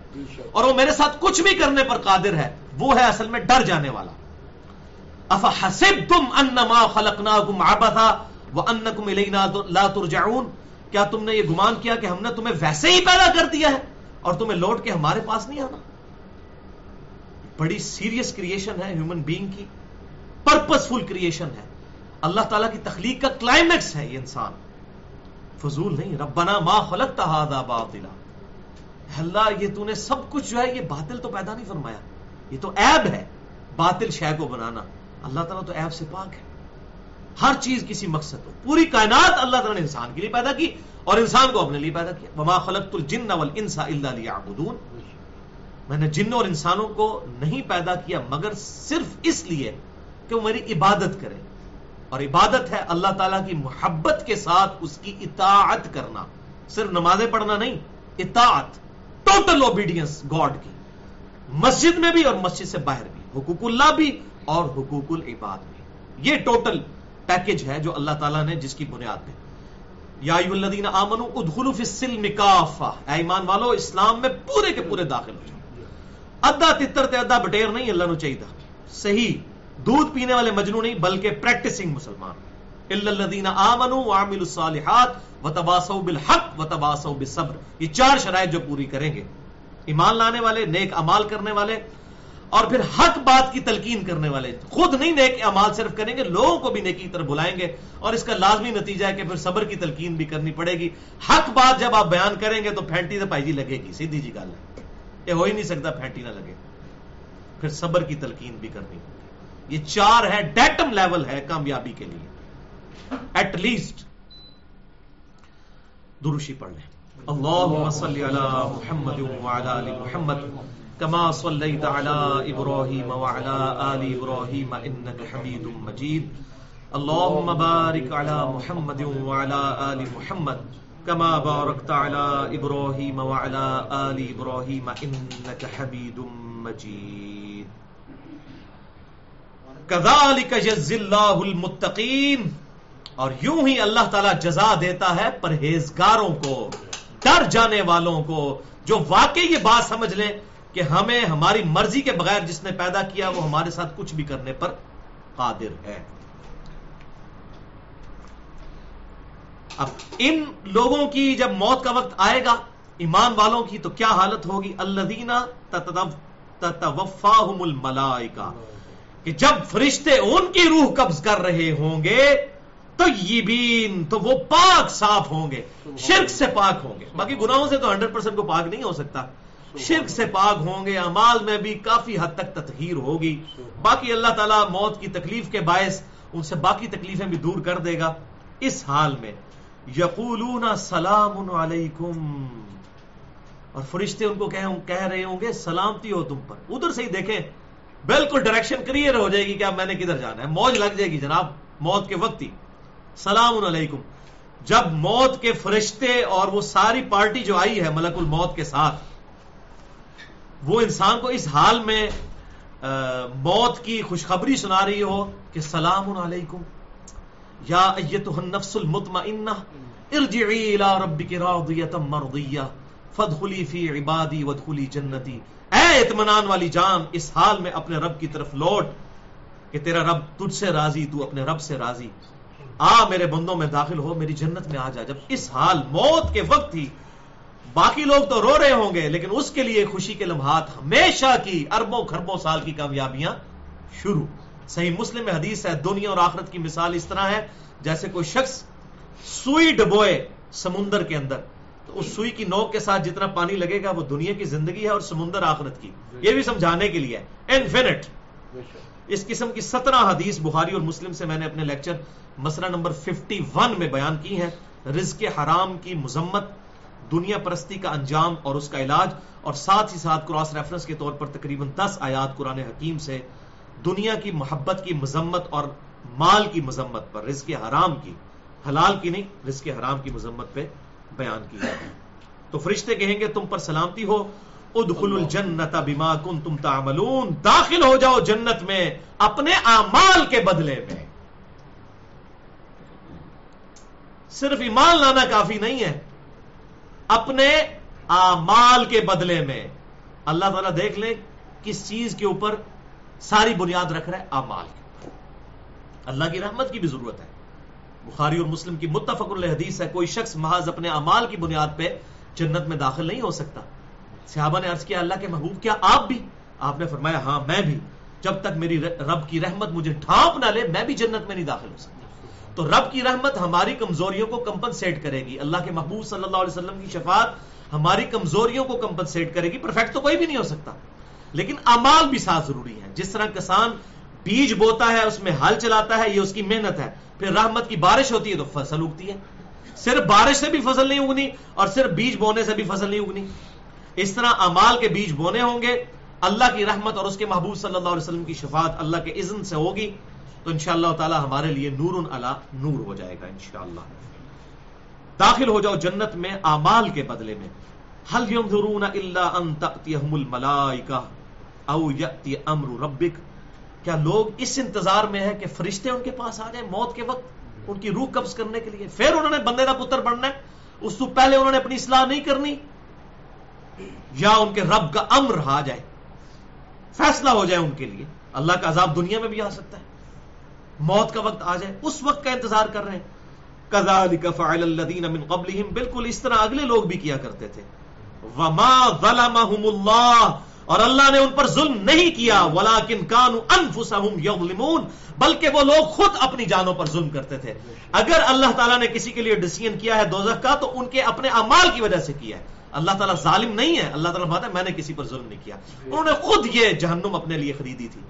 اور وہ میرے ساتھ کچھ بھی کرنے پر قادر ہے، وہ ہے اصل میں ڈر جانے والا۔ اف حسب تم انما خلقنا کم آبا وہ ان کم لا ترجعون۔ کیا تم نے یہ گمان کیا کہ ہم نے تمہیں ویسے ہی پیدا کر دیا ہے اور تمہیں لوٹ کے ہمارے پاس نہیں آنا؟ بڑی سیریس کریشن ہے ہیومن بینگ کی پرپز فل کریشن ہے۔ اللہ تعالیٰ کی تخلیق کا کلائمیکس ہے یہ انسان۔ فضول نہیں، ربنا ما خلق تہادا باطلا۔ اللہ، یہ تو نے سب کچھ جو ہے، یہ باطل تو پیدا نہیں فرمایا۔ یہ تو عیب ہے، باطل شے کو بنانا۔ اللہ تعالیٰ تو عیب سے پاک ہے۔ ہر چیز کسی مقصد ہو پوری کائنات اللہ تعالیٰ نے انسان کے لیے پیدا کی اور انسان کو اپنے لیے پیدا کیا۔ وما خلقت الجن والانس الا ليعبدون۔ میں نے جنوں اور انسانوں کو نہیں پیدا کیا، مگر صرف اس لیے کہ وہ میری عبادت کرے اور عبادت ہے اللہ تعالیٰ کی محبت کے ساتھ اس کی اطاعت کرنا۔ صرف نمازیں پڑھنا نہیں، اطاعت ٹوٹل اوبیڈینس گاڈ کی۔ مسجد میں بھی اور مسجد سے باہر بھی، حقوق اللہ بھی اور حقوق العباد بھی۔ یہ ٹوٹل پیکج ہے جو اللہ تعالیٰ نے جس کی بنیاد میں یا الذین آمنوا ادخلوا فی السلم کافہ۔ اے ایمان والو، اسلام میں پورے کے پورے داخل ہو جاؤ ادا تتر تے ادا بٹیر نہیں اللہ نو چاہیے صحیح، دودھ پینے والے مجنو نہیں، بلکہ پریکٹسنگ مسلمان۔ الذین آمنوا وعملوا الصالحات وتواصوا بالحق وتواصوا بالصبر۔ یہ چار شرائط جو پوری کریں گے۔ ایمان لانے والے، نیک امال کرنے والے، اور پھر حق بات کی تلقین کرنے والے۔ خود نہیں نیک امال صرف کریں گے، لوگوں کو بھی نیکی طرف بلائیں گے۔ اور اس کا لازمی نتیجہ ہے کہ پھر صبر کی تلقین بھی کرنی پڑے گی۔ حق بات جب آپ بیان کریں گے تو پھینٹی سے پائی جی لگے گی، سیدھی جی گل ہے۔ یہ ہو ہی نہیں سکتا پھینٹی نہ لگے۔ پھر صبر کی تلقین بھی کرنی ہوگی یہ چار ہے ڈیٹم لیول ہے کامیابی کے لیے۔ ایٹ لیسٹ دروشی پڑھ لیں۔ اللهم صل على محمد وعلى ال محمد كما صليت على ابراهيم وعلى ال ابراهيم انك حميد مجيد اللهم بارك على محمد وعلى ال محمد۔ كما باركت على ابراهيم وعلى ال ابراهيم انك حميد مجيد. كذلك يجزي الله المتقين. اور یوں ہی اللہ تعالی جزا دیتا ہے پرہیزگاروں کو، ڈر جانے والوں کو، جو واقعی یہ بات سمجھ لیں کہ ہمیں، ہماری مرضی کے بغیر جس نے پیدا کیا، وہ ہمارے ساتھ کچھ بھی کرنے پر قادر ہے۔ اب ان لوگوں کی جب موت کا وقت آئے گا، ایمان والوں کی تو کیا حالت ہوگی؟ اللہ دینا کہ جب فرشتے ان کی روح قبض کر رہے ہوں گے تو یہ بین تو وہ پاک صاف ہوں گے، شرک سے پاک ہوں گے۔ باقی گناہوں سے تو ہنڈریڈ پرسینٹ کو پاک نہیں ہو سکتا۔ شرک سے پاک ہوں گے امال میں بھی کافی حد تک تطہیر ہوگی۔ باقی اللہ تعالیٰ موت کی تکلیف کے باعث ان سے باقی تکلیفیں بھی دور کر دے گا۔ اس حال میں یقولون سلام علیکم۔ اور فرشتے ان کو کہہ رہے ہوں گے، سلامتی ہو تم پر۔ ادھر سے ہی دیکھیں۔ بالکل ڈائریکشن کلیئر ہو جائے گی کہ اب میں نے کدھر جانا ہے۔ موج لگ جائے گی جناب، موت کے وقت ہی۔ سلام علیکم۔ جب موت کے فرشتے اور وہ ساری پارٹی جو آئی ہے ملک الموت کے ساتھ، وہ انسان کو اس حال میں موت کی خوشخبری سنا رہی ہو کہ سلام علیکم۔ یا ایتها النفس المطمئنہ، ارجعی الى ربک راضیتا مرضیہ فدخلی فی عبادی ودخلی جنتی۔ اے اطمینان والی جان، اس حال میں اپنے رب کی طرف لوٹ کہ تیرا رب تجھ سے راضی، تو اپنے رب سے راضی۔ آ میرے بندوں، میں داخل ہو، میری جنت میں آ جا۔ جب اس حال، موت کے وقت ہی باقی لوگ تو رو رہے ہوں گے، لیکن اس کے لیے خوشی کے لمحات ہمیشہ کی، اربوں خربوں سال کی کامیابیاں شروع۔ صحیح مسلم میں حدیث ہے، دنیا اور آخرت کی مثال اس طرح ہے، جیسے کوئی شخص سوئی ڈبوئے سمندر کے اندر، تو اس سوئی کی نوک کے ساتھ جتنا پانی لگے گا، وہ دنیا کی زندگی ہے اور سمندر آخرت کی۔ یہ بھی سمجھانے کے لیے انفینٹ اس قسم کی سترہ حدیث بخاری اور مسلم سے میں نے اپنے لیکچر مسئلہ نمبر ففٹی ون میں بیان کی ہے رزق حرام کی مذمت، دنیا پرستی کا انجام اور اس کا علاج، اور ساتھ ہی ساتھ کراس ریفرنس کے طور پر تقریباً دس آیات قرآن حکیم سے دنیا کی محبت کی مذمت اور مال کی مذمت پر، رزق حرام کی، حلال کی نہیں، رزق حرام کی مذمت پہ بیان کی جاتی تو فرشتے کہیں گے، تم پر سلامتی ہو ادخل الجنت بما کنتم تعملون، داخل ہو جاؤ جنت میں اپنے اعمال کے بدلے میں۔ صرف ایمان لانا کافی نہیں ہے، اپنے اعمال کے بدلے میں۔ اللہ تعالیٰ دیکھ لیں، کس چیز کے اوپر ساری بنیاد رکھ رہا ہے اعمال کے اللہ کی رحمت کی بھی ضرورت ہے۔ بخاری اور مسلم کی متفق الحدیث ہے، کوئی شخص محض اپنے اعمال کی بنیاد پہ جنت میں داخل نہیں ہو سکتا۔ صحابہ نے عرض کیا، اللہ کے محبوب، کیا آپ بھی؟ آپ نے فرمایا ہاں میں بھی۔ جب تک میری رب کی رحمت مجھے ڈھانپ نہ لے، میں بھی جنت میں نہیں داخل ہو سکتا۔ تو رب کی رحمت ہماری کمزوریوں کو کمپنسیٹ کرے گی۔ اللہ کے محبوب صلی اللہ علیہ وسلم کی شفاعت ہماری کمزوریوں کو کمپنسیٹ کرے گی۔ پرفیکٹ تو کوئی بھی نہیں ہو سکتا۔ لیکن امال بھی ساتھ ضروری ہے جس طرح کسان بیج بوتا ہے، اس میں ہل چلاتا ہے، یہ اس کی محنت ہے۔ پھر رحمت کی بارش ہوتی ہے تو فصل اگتی ہے۔ صرف بارش سے بھی فصل نہیں اگنی اور صرف بیج بونے سے بھی فصل نہیں اگنی۔ اس طرح امال کے بیج بونے ہوں گے، اللہ کی رحمت اور اس کے محبوب صلی اللہ علیہ وسلم کی شفاعت اللہ کے اذن سے ہوگی تو انشاءاللہ تعالی ہمارے لیے نور اللہ نور ہو جائے گا انشاءاللہ۔ داخل ہو جاؤ جنت میں امال کے بدلے میں۔ حل ينظرون الا ان تاتيهم الملائکہ؟ او یاتی امر ربک۔ کیا لوگ اس انتظار میں ہے کہ فرشتے ان کے پاس آ جائیں موت کے وقت؟ ان کی روح قبض کرنے کے لیے۔ پھر انہوں نے بندے کا پتر بننا ہے۔ اس سے پہلے انہوں نے اپنی اصلاح نہیں کرنی۔ یا ان کے رب کا امر آ جائے۔ فیصلہ ہو جائے ان کے لیے۔ اللہ کا عذاب دنیا میں بھی آ سکتا ہے۔ موت کا وقت آ جائے۔ اس وقت کا انتظار کر رہے ہیں۔ کذالک فعل الذین من قبلہم۔ بالکل اس طرح اگلے لوگ بھی کیا کرتے تھے۔ وما ظلمهم اللہ اور اللہ نے ان پر ظلم نہیں کیا، ولیکن کانوا انفسهم یظلمون، بلکہ وہ لوگ خود اپنی جانوں پر ظلم کرتے تھے۔ اگر اللہ تعالیٰ نے کسی کے لیے ڈیسیژن کیا ہے، دوزخ کا، تو ان کے اپنے اعمال کی وجہ سے کیا ہے۔ اللہ تعالیٰ ظالم نہیں ہے۔ اللہ تعالیٰ بات ہے، میں نے کسی پر ظلم نہیں کیا۔ انہوں نے خود یہ جہنم اپنے لیے خریدی تھی۔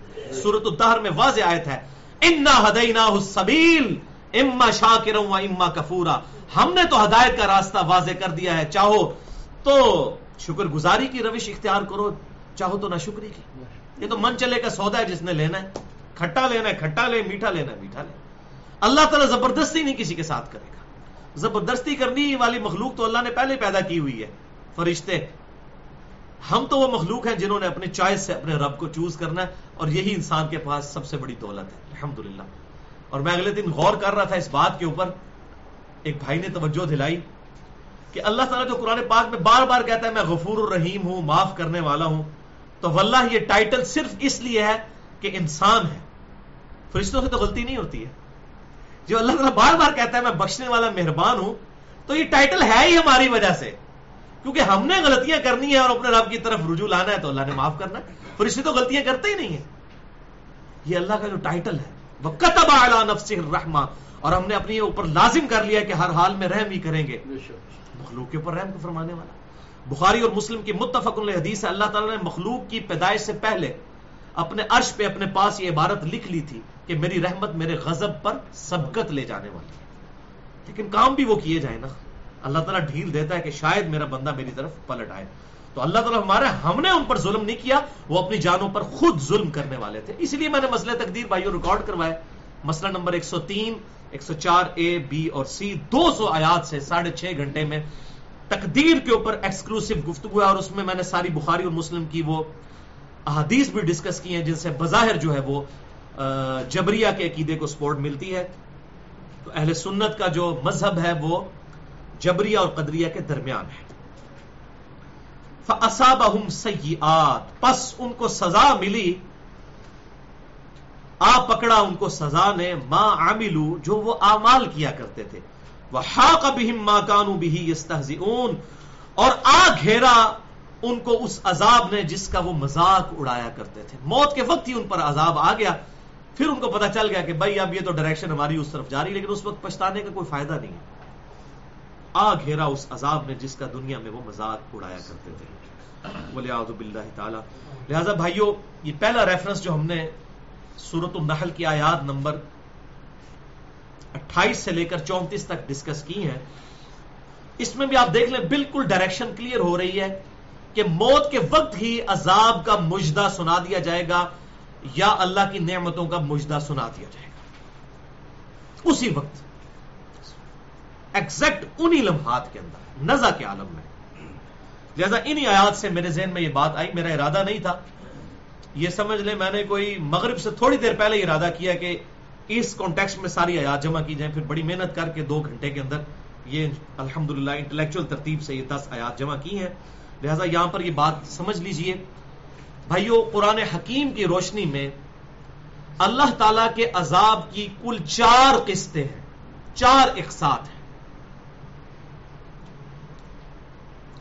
سورت الدہر میں واضح آیت ہے، انا ہدینا السبیل، اما شاکر و اما کفورا۔ ہم نے تو ہدایت کا راستہ واضح کر دیا ہے۔ چاہو تو شکر گزاری کی روش اختیار کرو۔ چاہو تو نہ شکری کی۔ یہ تو من چلے کا سودا ہے جس نے لینا ہے۔ کھٹا لینا ہے، کھٹا لے، میٹھا لینا ہے، میٹھا لے۔ اللہ تعالیٰ زبردستی نہیں کسی کے ساتھ کرے گا۔ زبردستی کرنی والی مخلوق تو اللہ نے پہلے پیدا کی ہوئی ہے۔ فرشتے، ہم تو وہ مخلوق ہیں جنہوں نے اپنے چوائس سے اپنے رب کو چوز کرنا ہے اور یہی انسان کے پاس سب سے بڑی دولت ہے۔ الحمدللہ۔ اور میں اگلے دن غور کر رہا تھا اس بات کے اوپر۔ ایک بھائی نے توجہ دلائی کہ اللہ تعالیٰ جو قرآن پاک میں بار بار کہتا ہے، میں غفور الرحیم ہوں، معاف کرنے والا ہوں۔ تو واللہ یہ ٹائٹل صرف اس لیے ہے کہ انسان ہے۔ فرشتوں سے تو غلطی نہیں ہوتی ہے۔ جو اللہ تعالیٰ بار بار کہتا ہے میں بخشنے والا مہربان ہوں تو یہ ٹائٹل ہے ہی ہماری وجہ سے۔ کیونکہ ہم نے غلطیاں کرنی ہے اور اپنے رب کی طرف رجوع لانا ہے تو اللہ نے معاف کرنا۔ ہے فرشتے تو غلطیاں کرتے ہی نہیں ہیں۔ یہ اللہ کا جو ٹائٹل ہے کتب الرحمہ اور ہم نے اپنی اوپر لازم کر لیا کہ ہر حال میں رحم ہی کریں گے۔ مخلوق کے اوپر رحم کو فرمانے والا۔ بخاری اور مسلم کی متفق حدیث ہے، اللہ تعالیٰ نے مخلوق کی پیدائش سے پہلے اپنے عرش پہ اپنے پاس یہ عبارت لکھ لی تھی کہ میری رحمت میرے غضب پر سبقت لے جانے والی لیکن کام بھی وہ کیے جائیں نا۔ اللہ تعالیٰ ڈھیل دیتا ہے کہ شاید میرا بندہ میری طرف پلٹ آئے۔ تو اللہ تعالیٰ ہمارے، ہم نے ان پر ظلم نہیں کیا، وہ اپنی جانوں پر خود ظلم کرنے والے تھے۔ اس لیے میں نے مسئلہ تقدیر بھائیوں ریکارڈ کروائے مسئلہ نمبر ایک سو تین، ایک سو چار اے، بی اور سی، دو سو آیات سے ساڑھے چھ گھنٹے میں تقدیر کے اوپر ایکسکلوسو گفتگو ہے اور اس میں میں نے ساری بخاری اور مسلم کی وہ احادیث بھی ڈسکس کی ہیں، جن سے بظاہر جو ہے وہ جبریہ کے عقیدے کو سپورٹ ملتی ہے۔ تو اہل سنت کا جو مذہب ہے وہ جبریہ اور قدریہ کے درمیان ہے۔ فَأَصَابَهُمْ سَيِّئَاتِ، پس ان کو سزا ملی۔ آ پکڑا ان کو سزا نے، ما عملو جو وہ اعمال کیا کرتے تھے۔ وحاق بهم ما كانوا به يستهزئون اور آ گھیرا ان کو اس عذاب نے جس کا وہ مذاق اڑایا کرتے تھے۔ موت کے وقت ہی ان پر عذاب آ گیا۔ پھر ان کو پتا چل گیا کہ بھائی اب یہ تو ڈائریکشن ہماری اس طرف جاری، لیکن اس وقت پچھتانے کا کوئی فائدہ نہیں ہے۔ آ گھیرا اس عذاب نے جس کا دنیا میں وہ مذاق اڑایا کرتے تھے۔ ولیعظ باللہ تعالی۔ لہذا بھائیو، یہ پہلا ریفرنس جو ہم نے سورت النحل کی آیات نمبر اٹھائیس سے لے کر چونتیس تک ڈسکس کی ہیں۔ اس میں بھی آپ دیکھ لیں بالکل ڈائریکشن کلیئر ہو رہی ہے کہ موت کے وقت ہی عذاب کا مجدہ سنا دیا جائے گا یا اللہ کی نعمتوں کا مجدہ سنا دیا جائے گا۔ اسی وقت ایکزیکٹ انہی لمحات کے اندر، نزا کے عالم میں۔ لہذا انہی آیات سے میرے ذہن میں یہ بات آئی، میرا ارادہ نہیں تھا۔ یہ سمجھ لیں، میں نے کوئی مغرب سے تھوڑی دیر پہلے ارادہ کیا کہ اس کانٹیکس میں ساری آیات جمع کی جائیں، پھر بڑی محنت کر کے دو گھنٹے کے اندر یہ الحمدللہ انٹلیکچوئل ترتیب سے یہ دس آیات جمع کی ہیں۔ لہذا یہاں پر یہ بات سمجھ لیجیے۔ بھائیو، قرآن حکیم کی روشنی میں اللہ تعالی کے عذاب کی کل چار قسطیں ہیں، چار اقساط ہیں۔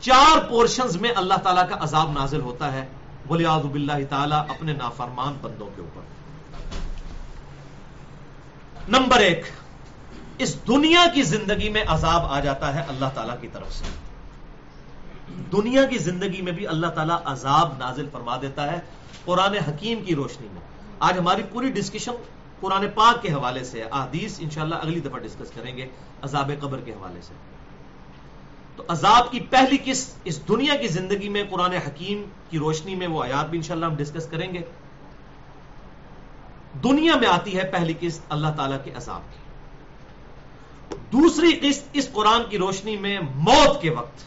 چار پورشنز میں اللہ تعالیٰ کا عذاب نازل ہوتا ہے۔ بلیاد باللہ تعالیٰ اپنے نافرمان بندوں کے اوپر۔ نمبر ایک، اس دنیا کی زندگی میں عذاب آ جاتا ہے اللہ تعالیٰ کی طرف سے۔ دنیا کی زندگی میں بھی اللہ تعالیٰ عذاب نازل فرما دیتا ہے قرآن حکیم کی روشنی میں۔ آج ہماری پوری ڈسکشن قرآن پاک کے حوالے سے احادیث انشاءاللہ اگلی دفعہ ڈسکس کریں گے عذاب قبر کے حوالے سے۔ تو عذاب کی پہلی قسط اس دنیا کی زندگی میں قرآن حکیم کی روشنی میں وہ آیات بھی انشاءاللہ ہم ڈسکس کریں گے۔ دنیا میں آتی ہے پہلی قسط اللہ تعالی کے عذاب کی۔ دوسری قسط اس قرآن کی روشنی میں موت کے وقت۔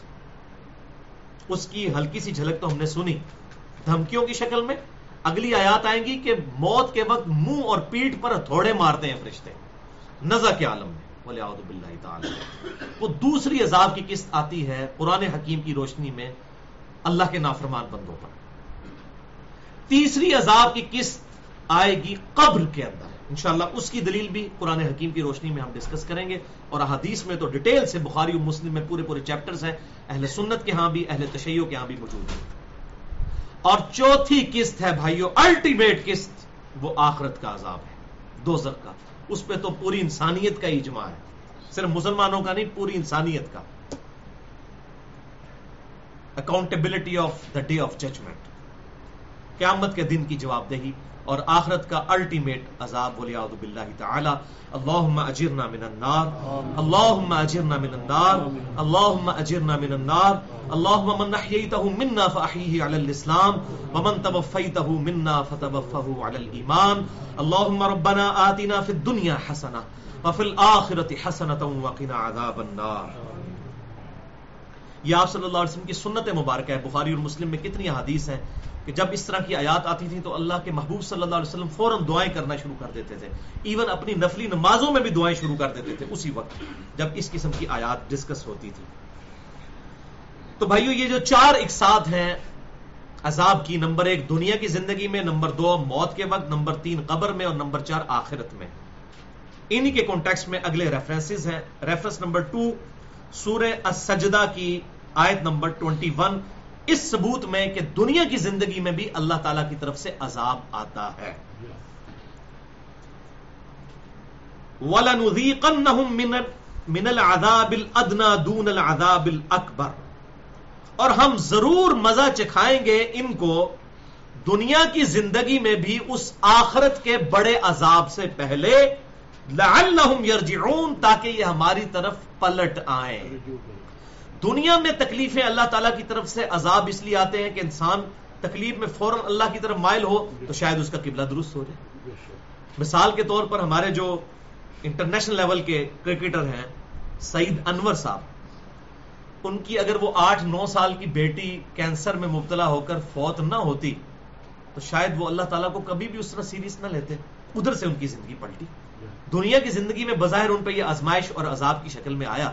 اس کی ہلکی سی جھلک تو ہم نے سنی۔ دھمکیوں کی شکل میں اگلی آیات آئیں گی کہ موت کے وقت منہ اور پیٹ پر تھوڑے مارتے ہیں فرشتے۔ نزا کے عالم میں۔ باللہ تعالی۔ وہ دوسری عذاب کی قسط آتی ہے قرآن حکیم کی روشنی میں اللہ کے نافرمان بندوں پر۔ تیسری عذاب کی قسط آئے گی قبر کے اندر۔ انشاءاللہ اس کی دلیل بھی قرآن حکیم کی روشنی میں ہم ڈسکس کریں گے اور احادیث میں تو ڈیٹیل سے بخاری و مسلم میں پورے پورے چیپٹرز ہیں۔ اہل سنت کے ہاں بھی، اہل تشیعوں کے ہاں بھی موجود ہیں۔ اور چوتھی قسط ہے بھائیو الٹیمیٹ قسط، وہ آخرت کا عذاب ہے۔ دو کا۔ اس پہ تو پوری انسانیت کا اجماع ہے۔ صرف مسلمانوں کا نہیں، پوری انسانیت کا۔ Accountability of the day of judgement قیامت کے دن کی جواب دہی اور آخرت کا الٹیمیٹ عذاب بولے اعوذ باللہ تعالی. اللہم اجرنا من النار. اللہم اجرنا من النار. اللہم اجرنا من النار. اللہم من نحییته منا فاحیه علی الاسلام ومن توفیته منا فتوفه علی الایمان. اللہم ربنا آتنا فی الدنیا حسنہ وفی الاخرت حسنة وقنا عذاب النار. یہ آپ صلی اللہ علیہ وسلم کی سنت مبارکہ ہے. بخاری اور مسلم میں کتنی حدیث ہیں کہ جب اس طرح کی آیات آتی تھی تو اللہ کے محبوب صلی اللہ علیہ وسلم فوراً دعائیں کرنا شروع کر دیتے تھے۔ ایون اپنی نفلی نمازوں میں بھی دعائیں شروع کر دیتے تھے اسی وقت جب اس قسم کی آیات ڈسکس ہوتی تھی۔ تو بھائیو، یہ جو چار اقساط ہیں، عذاب کی نمبر ایک دنیا کی زندگی میں، نمبر دو موت کے وقت، نمبر تین قبر میں اور نمبر چار آخرت میں۔ انہی کے کانٹیکس میں اگلے ریفرنسز ہیں۔ ریفرنس نمبر ٹو سورہ السجدہ کی آیت نمبر ٹوینٹی ون اس ثبوت میں کہ دنیا کی زندگی میں بھی اللہ تعالی کی طرف سے عذاب آتا ہے۔ وَلَنُذِيقَنَّهُم مِنَ الْعَذَابِ الْأَدْنَى دُونَ الْعَذَابِ الْأَكْبَرِ۔ اور ہم ضرور مزہ چکھائیں گے ان کو دنیا کی زندگی میں بھی اس آخرت کے بڑے عذاب سے پہلے۔ لعلہم یرجعون تاکہ یہ ہماری طرف پلٹ آئیں۔ دنیا میں تکلیفیں اللہ تعالیٰ کی طرف سے عذاب اس لیے آتے ہیں کہ انسان تکلیف میں فوراً اللہ کی طرف مائل ہو تو شاید اس کا قبلہ درست ہو جائے۔ مثال کے طور پر ہمارے جو انٹرنیشنل لیول کے کرکٹر ہیں، سعید انور صاحب، ان کی اگر وہ آٹھ نو سال کی بیٹی کینسر میں مبتلا ہو کر فوت نہ ہوتی، تو شاید وہ اللہ تعالیٰ کو کبھی بھی اس طرح سیریس نہ لیتے۔ ادھر سے ان کی زندگی پلٹی۔ دنیا کی زندگی میں بظاہر ان پہ یہ آزمائش اور عذاب کی شکل میں آیا۔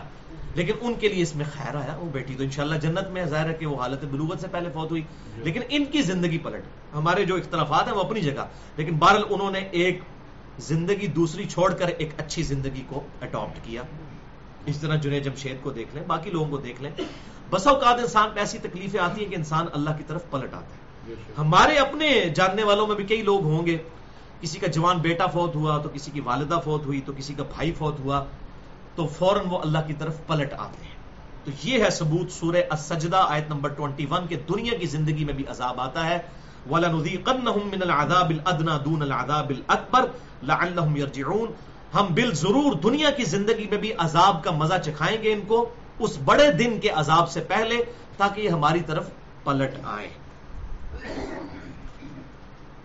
لیکن ان کے لیے اس میں خیر آیا وہ بیٹی تو انشاءاللہ جنت میں ظاہر ہے کہ وہ حالت بلوغت سے پہلے فوت ہوئی۔ لیکن ان کی زندگی پلٹ۔ ہمارے جو اختلافات ہیں وہ اپنی جگہ۔ لیکن بہرحال انہوں نے ایک زندگی دوسری چھوڑ کر ایک اچھی زندگی کو اڈاپٹ کیا۔ اس طرح جنید جمشید کو دیکھ لیں باقی لوگوں کو دیکھ لیں۔ بس اوقات انسان پہ ایسی تکلیفیں آتی ہیں کہ انسان اللہ کی طرف پلٹ آتا ہے۔ ہمارے اپنے جاننے والوں میں بھی کئی لوگ ہوں گے۔ کسی کا جوان بیٹا فوت ہوا تو کسی کی والدہ فوت ہوئی تو کسی کا بھائی فوت ہوا۔ تو فوراً وہ اللہ کی طرف پلٹ آتے ہیں۔ تو یہ ہے ثبوت سورہ السجدہ آیت نمبر 21 کے دنیا کی زندگی میں بھی عذاب آتا ہے۔ وَلَنُذِيقَنَّهُم مِّنَ الْعَذَابِ الْأَدْنَى دُونَ الْعَذَابِ الْأَكْبَرِ لَعَلَّهُمْ يَرْجِعُونَ۔ ہم بالضرور دنیا کی زندگی میں بھی عذاب کا مزہ چکھائیں گے ان کو اس بڑے دن کے عذاب سے پہلے تاکہ یہ ہماری طرف پلٹ آئیں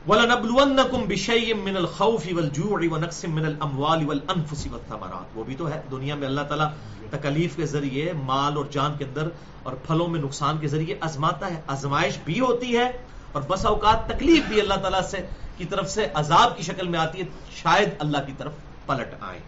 وَلَنَبْلُوَنَّكُمْ بِشَيْءٍ مِّنَ الْخَوْفِ وَالْجُوعِ وَنَقْصٍ مِّنَ الْأَمْوَالِ وَالْأَنفُسِ وَالثَّمَرَاتِ۔ وہ بھی تو ہے، دنیا میں اللہ تعالیٰ تکلیف کے ذریعے مال اور جان کے اندر اور پھلوں میں نقصان کے ذریعے ازماتا ہے۔ ازمائش بھی ہوتی ہے اور بس اوقات تکلیف بھی اللہ تعالیٰ سے کی طرف سے عذاب کی شکل میں آتی ہے۔ شاید اللہ کی طرف پلٹ آئے۔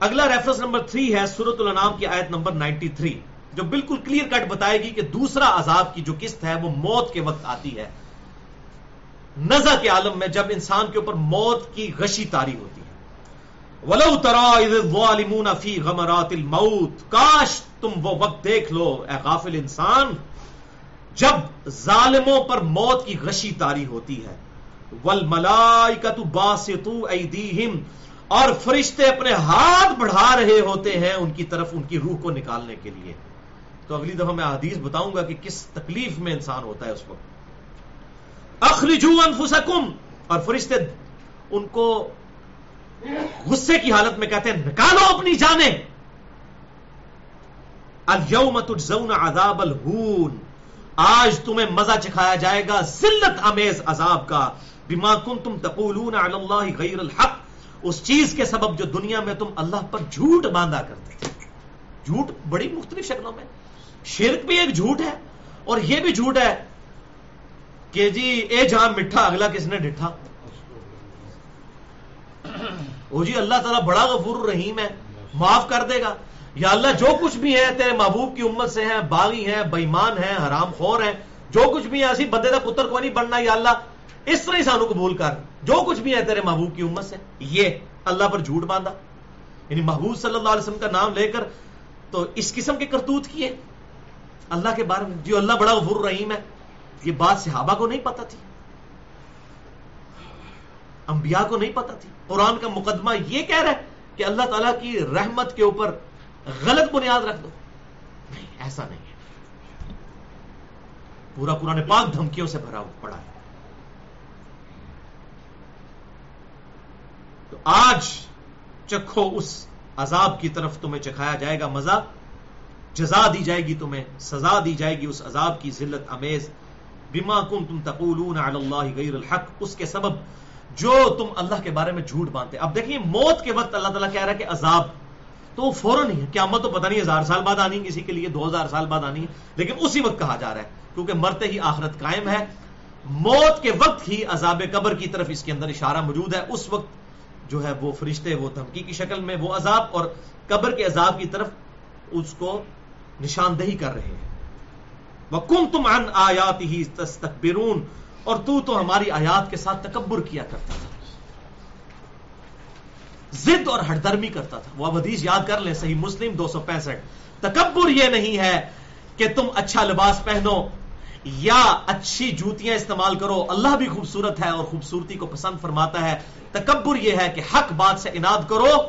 اگلا ریفرنس نمبر تھری ہے سورت الانام کی آیت نمبر نائنٹی تھری جو بالکل کلیئر کٹ بتائے گی کہ دوسرا عذاب کی جو قسط ہے وہ موت کے وقت آتی ہے۔ نزا کے عالم میں جب انسان کے اوپر موت کی غشی تاری ہوتی ہے۔ ولو ترا فی غمرات الموت، کاش تم وہ وقت دیکھ لو، اے غافل انسان، جب ظالموں پر موت کی غشی تاری ہوتی ہے۔ ول ملائی کا تو اور فرشتے اپنے ہاتھ بڑھا رہے ہوتے ہیں ان کی طرف، ان کی روح کو نکالنے کے لیے۔ تو اگلی دفعہ میں حدیث بتاؤں گا کہ کس تکلیف میں انسان ہوتا ہے اس وقت۔ اخرجو انفسکم، اور فرشتے ان کو غصے کی حالت میں کہتے ہیں، نکالو اپنی جانیں۔ اليوم تجزون عذاب الہون، آج تمہیں مزہ چکھایا جائے گا ذلت امیز عذاب کا۔ بما کنتم تقولون علی اللہ غیر الحق، اس چیز کے سبب جو دنیا میں تم اللہ پر جھوٹ باندھا کرتے جھوٹ بڑی مختلف شکلوں میں۔ شرک بھی ایک جھوٹ ہے اور یہ بھی جھوٹ ہے کہ جی اے جہاں مٹھا، اگلا کس نے ڈٹھا؟ وہ جی اللہ تعالیٰ بڑا غفور رحیم ہے، معاف کر دے گا۔ یا اللہ، جو کچھ بھی ہے، تیرے محبوب کی امت سے ہیں، باغی ہیں بےمان ہیں، حرام خور ہیں، جو کچھ بھی ہے، ایسی بندے کا پتر کو نہیں بننا۔ یا اللہ، اس طرح سانو قبول کر۔ جو کچھ بھی ہے تیرے محبوب کی امت سے، یہ اللہ پر جھوٹ باندھا۔ یعنی محبوب صلی اللہ علیہ وسلم کا نام لے کر تو اس قسم کے کرتوت کیے۔ اللہ کے بارے میں، جو اللہ بڑا غفور رحیم ہے، یہ بات صحابہ کو نہیں پتا تھی۔ انبیاء کو نہیں پتا تھی۔ قرآن کا مقدمہ یہ کہہ رہا ہے کہ اللہ تعالیٰ کی رحمت کے اوپر غلط بنیاد رکھ دو۔ نہیں، ایسا نہیں ہے۔ پورا قرآن پاک دھمکیوں سے بھرا پڑا ہے۔ تو آج چکھو اس عذاب کی طرف تمہیں چکھایا جائے گا مزہ۔ جزا دی جائے گی تمہیں، سزا دی جائے گی اس عذاب کی ذلت، امیز. بما کن تم تقولون علی اللہ غیر الحق. اس کے سبب جو تم اللہ کے بارے میں جھوٹ باندھتے. اب دیکھیں، موت کے وقت اللہ تعالیٰ کہہ رہا ہے کہ عذاب. تو وہ فوراً ہی ہے. قیامت تو پتہ نہیں ہزار سال بعد آنی کسی کے لیے، دو ہزار سال بعد آنی ہے. لیکن اسی وقت کہا جا رہا ہے، کیونکہ مرتے ہی آخرت قائم ہے. موت کے وقت ہی عذاب قبر کی طرف اس کے اندر اشارہ موجود ہے. اس وقت جو ہے وہ فرشتے، وہ دھمکی کی شکل میں وہ عذاب اور قبر کے عذاب کی طرف اس کو نشاندہی کر رہے ہیں۔ وہ کم تم ان آیات ہی تستکبرون اور تو تو ہماری آیات کے ساتھ تکبر کیا کرتا تھا۔ زد اور ہردرمی کرتا تھا۔ وہ حدیث یاد کر لیں، صحیح مسلم دو سو پینسٹھ۔ تکبر یہ نہیں ہے کہ تم اچھا لباس پہنو یا اچھی جوتیاں استعمال کرو۔ اللہ بھی خوبصورت ہے اور خوبصورتی کو پسند فرماتا ہے۔ تکبر یہ ہے کہ حق بات سے اناد کرو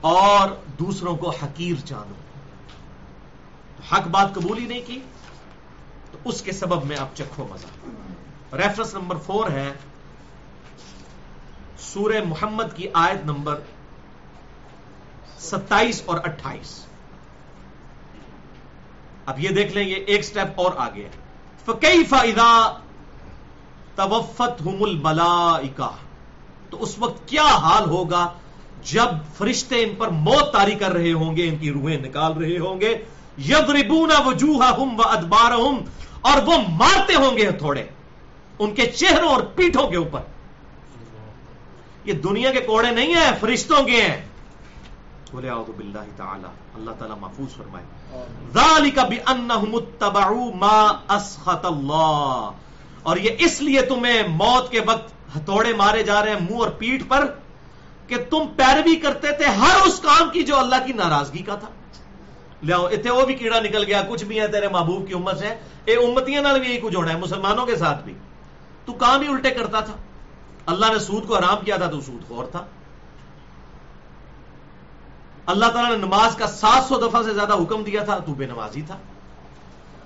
اور دوسروں کو حقیر جانو۔ حق بات قبول ہی نہیں کی، تو اس کے سبب میں آپ چکھو مزہ۔ ریفرنس نمبر فور ہے، سورہ محمد کی آیت نمبر ستائیس اور اٹھائیس۔ اب یہ دیکھ لیں، یہ ایک سٹیپ اور آگے فکئی فائدہ توفت ہم تو اس وقت کیا حال ہوگا جب فرشتے ان پر موت تاری کر رہے ہوں گے، ان کی روحیں نکال رہے ہوں گے؟ یضربون وجوہہم و ادبارہم اور وہ مارتے ہوں گے تھوڑے ان کے چہروں اور پیٹھوں کے اوپر۔ یہ دنیا کے کوڑے نہیں ہیں، فرشتوں کے ہیں۔ بولے، اعوذ باللہ تعالی، اللہ تعالی محفوظ فرمائے۔ ذالک بانہم اتبعوا ما اسخط اللہ، اور یہ اس لیے تمہیں موت کے وقت ہتھوڑے مارے جا رہے ہیں، منہ اور پیٹھ پر، کہ تم پیروی کرتے تھے ہر اس کام کی جو اللہ کی ناراضگی کا تھا۔ لیا اتنے وہ بھی کیڑا نکل گیا کچھ بھی ہے تیرے محبوب کی امت سے اے امتیاں نال بھی یہی کچھ ہونا ہے مسلمانوں کے ساتھ بھی تو کام ہی الٹے کرتا تھا اللہ نے سود کو حرام کیا تھا تو سود خور تھا اللہ تعالیٰ نے نماز کا سات سو دفعہ سے زیادہ حکم دیا تھا تو بے نمازی تھا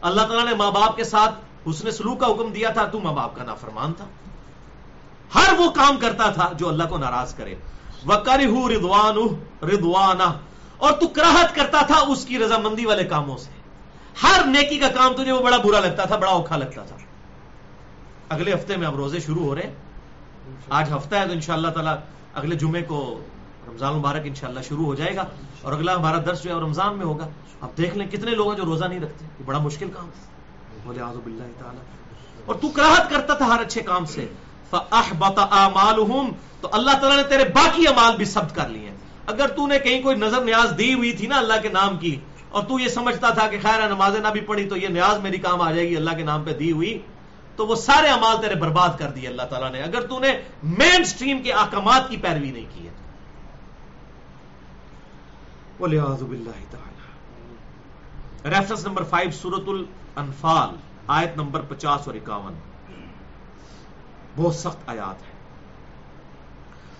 اللہ تعالیٰ نے ماں باپ کے ساتھ حسن سلوک کا حکم دیا تھا تو ماں باپ کا نافرمان تھا ہر وہ کام کرتا تھا جو اللہ کو ناراض کرے۔ وکری ردوان ردوانہ اور تو کراہت کرتا تھا اس کی رضامندی والے کاموں سے۔ ہر نیکی کا کام تجھے وہ بڑا برا لگتا تھا، بڑا اوکھا لگتا تھا۔ اگلے ہفتے میں اب روزے شروع ہو رہے ہیں۔ آج ہفتہ ہے تو ان شاء اللہ تعالیٰ اگلے جمعے کو رمضان مبارک انشاءاللہ شروع ہو جائے گا اور اگلا ہمارا درس جو ہے رمضان میں ہوگا۔ اب دیکھ لیں کتنے لوگ ہیں جو روزہ نہیں رکھتے۔ یہ بڑا مشکل کام ہے۔ بولے آزب اللہ تعالیٰ۔ اور تو کراہت کرتا تھا ہر اچھے کام سے۔ تو اللہ تعالیٰ نے تیرے باقی امال بھی سبت کر لیے۔ اگر تو نے کہیں کوئی نظر نیاز دی ہوئی تھی نا اللہ کے نام کی، اور تو یہ سمجھتا تھا کہ خیر نماز نہ بھی پڑھی تو یہ نیاز میری کام آ جائے گی، اللہ کے نام پہ دی ہوئی، تو وہ سارے امال تیرے برباد کر دیے اللہ تعالیٰ نے۔ اگر تو نے مین سٹریم کے احکامات کی پیروی نہیں کی ہے۔ ریفرنس نمبر فائیو سورت الانفال، آیت نمبر پچاس اور اکاون۔ بہت سخت آیات ہے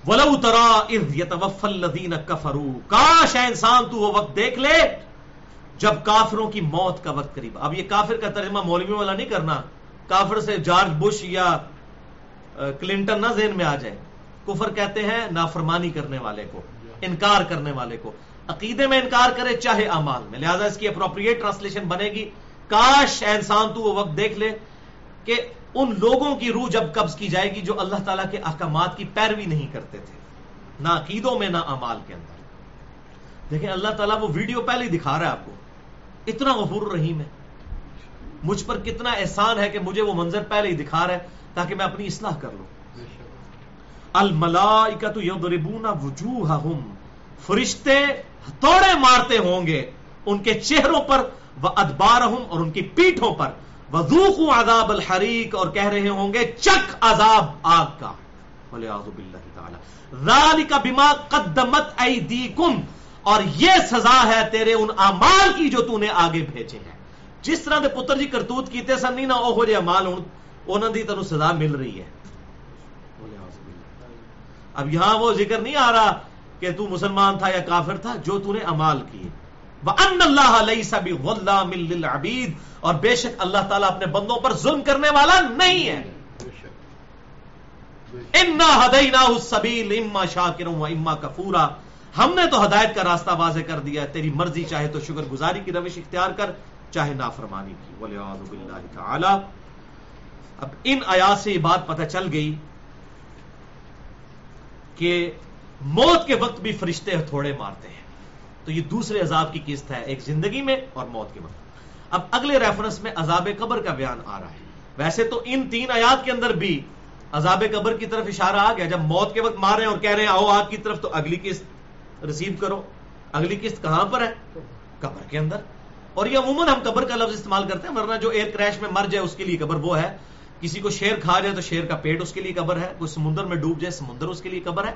ولو ترا اذ يتوفى الذين كفروا۔ کاش ہے انسان تو وہ وقت دیکھ لے جب کافروں کی موت کا وقت قریب۔ اب یہ کافر کا ترجمہ مولوی والا نہیں کرنا۔ کافر سے جارج بش یا کلنٹن نہ ذہن میں آ جائے۔ کفر کہتے ہیں نافرمانی کرنے والے کو، انکار کرنے والے کو۔ عقیدے میں انکار کرے چاہے امال میں۔ لہذا اس کی اپروپریٹ ٹرانسلیشن بنے گی۔ کاش انسان تو وہ وقت دیکھ لے کہ ان لوگوں کی روح جب قبض کی جائے گی جو اللہ تعالیٰ کے احکامات کی پیروی نہیں کرتے تھے، نہ عقیدوں میں، نہ امال کے اندر۔ دیکھیں، اللہ تعالیٰ وہ ویڈیو پہلے ہی دکھا رہا ہے آپ کو۔ اتنا غفور رحیم ہے۔ مجھ پر کتنا احسان ہے کہ مجھے وہ منظر پہلے ہی دکھا رہا ہے تاکہ میں اپنی اصلاح کر لوں۔ الملائکت یضربون وجوہہم۔ فرشتے توڑے مارتے ہوں گے۔ ان کے چہروں پر وہ ادبارہم اور ان کی پیٹھوں پر۔ وضوخ عذاب الحریق اور کہہ رہے ہوں گے چک عذاب آگ کا۔ ذالک بما قدمت ایدیکم اور یہ سزا ہے تیرے ان اعمال کی جو تو نے آگے بھیجے ہیں۔ جس طرح دے پتر جی کرتوت کیتے سن، نہیں نہ او ہو جے اعمال ہن انہاں دی تینوں سزا مل رہی ہے۔ اب یہاں وہ ذکر نہیں آ رہا کہ تو مسلمان تھا یا کافر تھا، جو تو نے امال کیے۔ وَأَنَّ اللَّهَ لَيْسَ بِغُلَّامٍ لِلْعَبِيدِ اور بے شک اللہ تعالیٰ اپنے بندوں پر ظلم کرنے والا نہیں ہے۔ اِنَّا هَدَيْنَاهُ السَّبِيلِ اِمَّا وَإِمَّا كَفُورًا۔ ہم نے تو ہدایت کا راستہ واضح کر دیا ہے۔ تیری مرضی چاہے تو شکر گزاری کی روش اختیار کر چاہے نافرمانی کی۔ وَلِعَاذُ بِاللَّهِ تَعَالَى۔ اب ان آیات سے یہ بات پتہ چل گئی کہ موت کے وقت بھی فرشتے تھوڑے مارتے ہیں۔ تو یہ دوسرے عذاب کی قسط ہے ایک زندگی میں اور موت کے وقت۔ اب اگلے ریفرنس میں عذاب قبر کا بیان آ رہا ہے۔ ویسے تو ان تین آیات کے اندر بھی عذاب قبر کی طرف اشارہ آ گیا۔ جب موت کے وقت مار رہے ہیں اور کہہ رہے ہیں آؤ آگ کی طرف، تو اگلی قسط ریسیو کرو۔ اگلی قسط کہاں پر ہے؟ قبر کے اندر۔ اور یہ عموماً ہم قبر کا لفظ استعمال کرتے ہیں، ورنہ جو ایئر کریش میں مر جائے اس کے لیے قبر وہ ہے۔ کسی کو شیر کھا جائے تو شیر کا پیٹ اس کے لیے قبر ہے، کوئی سمندر میں ڈوب جائے سمندر اس کے لیے قبر ہے۔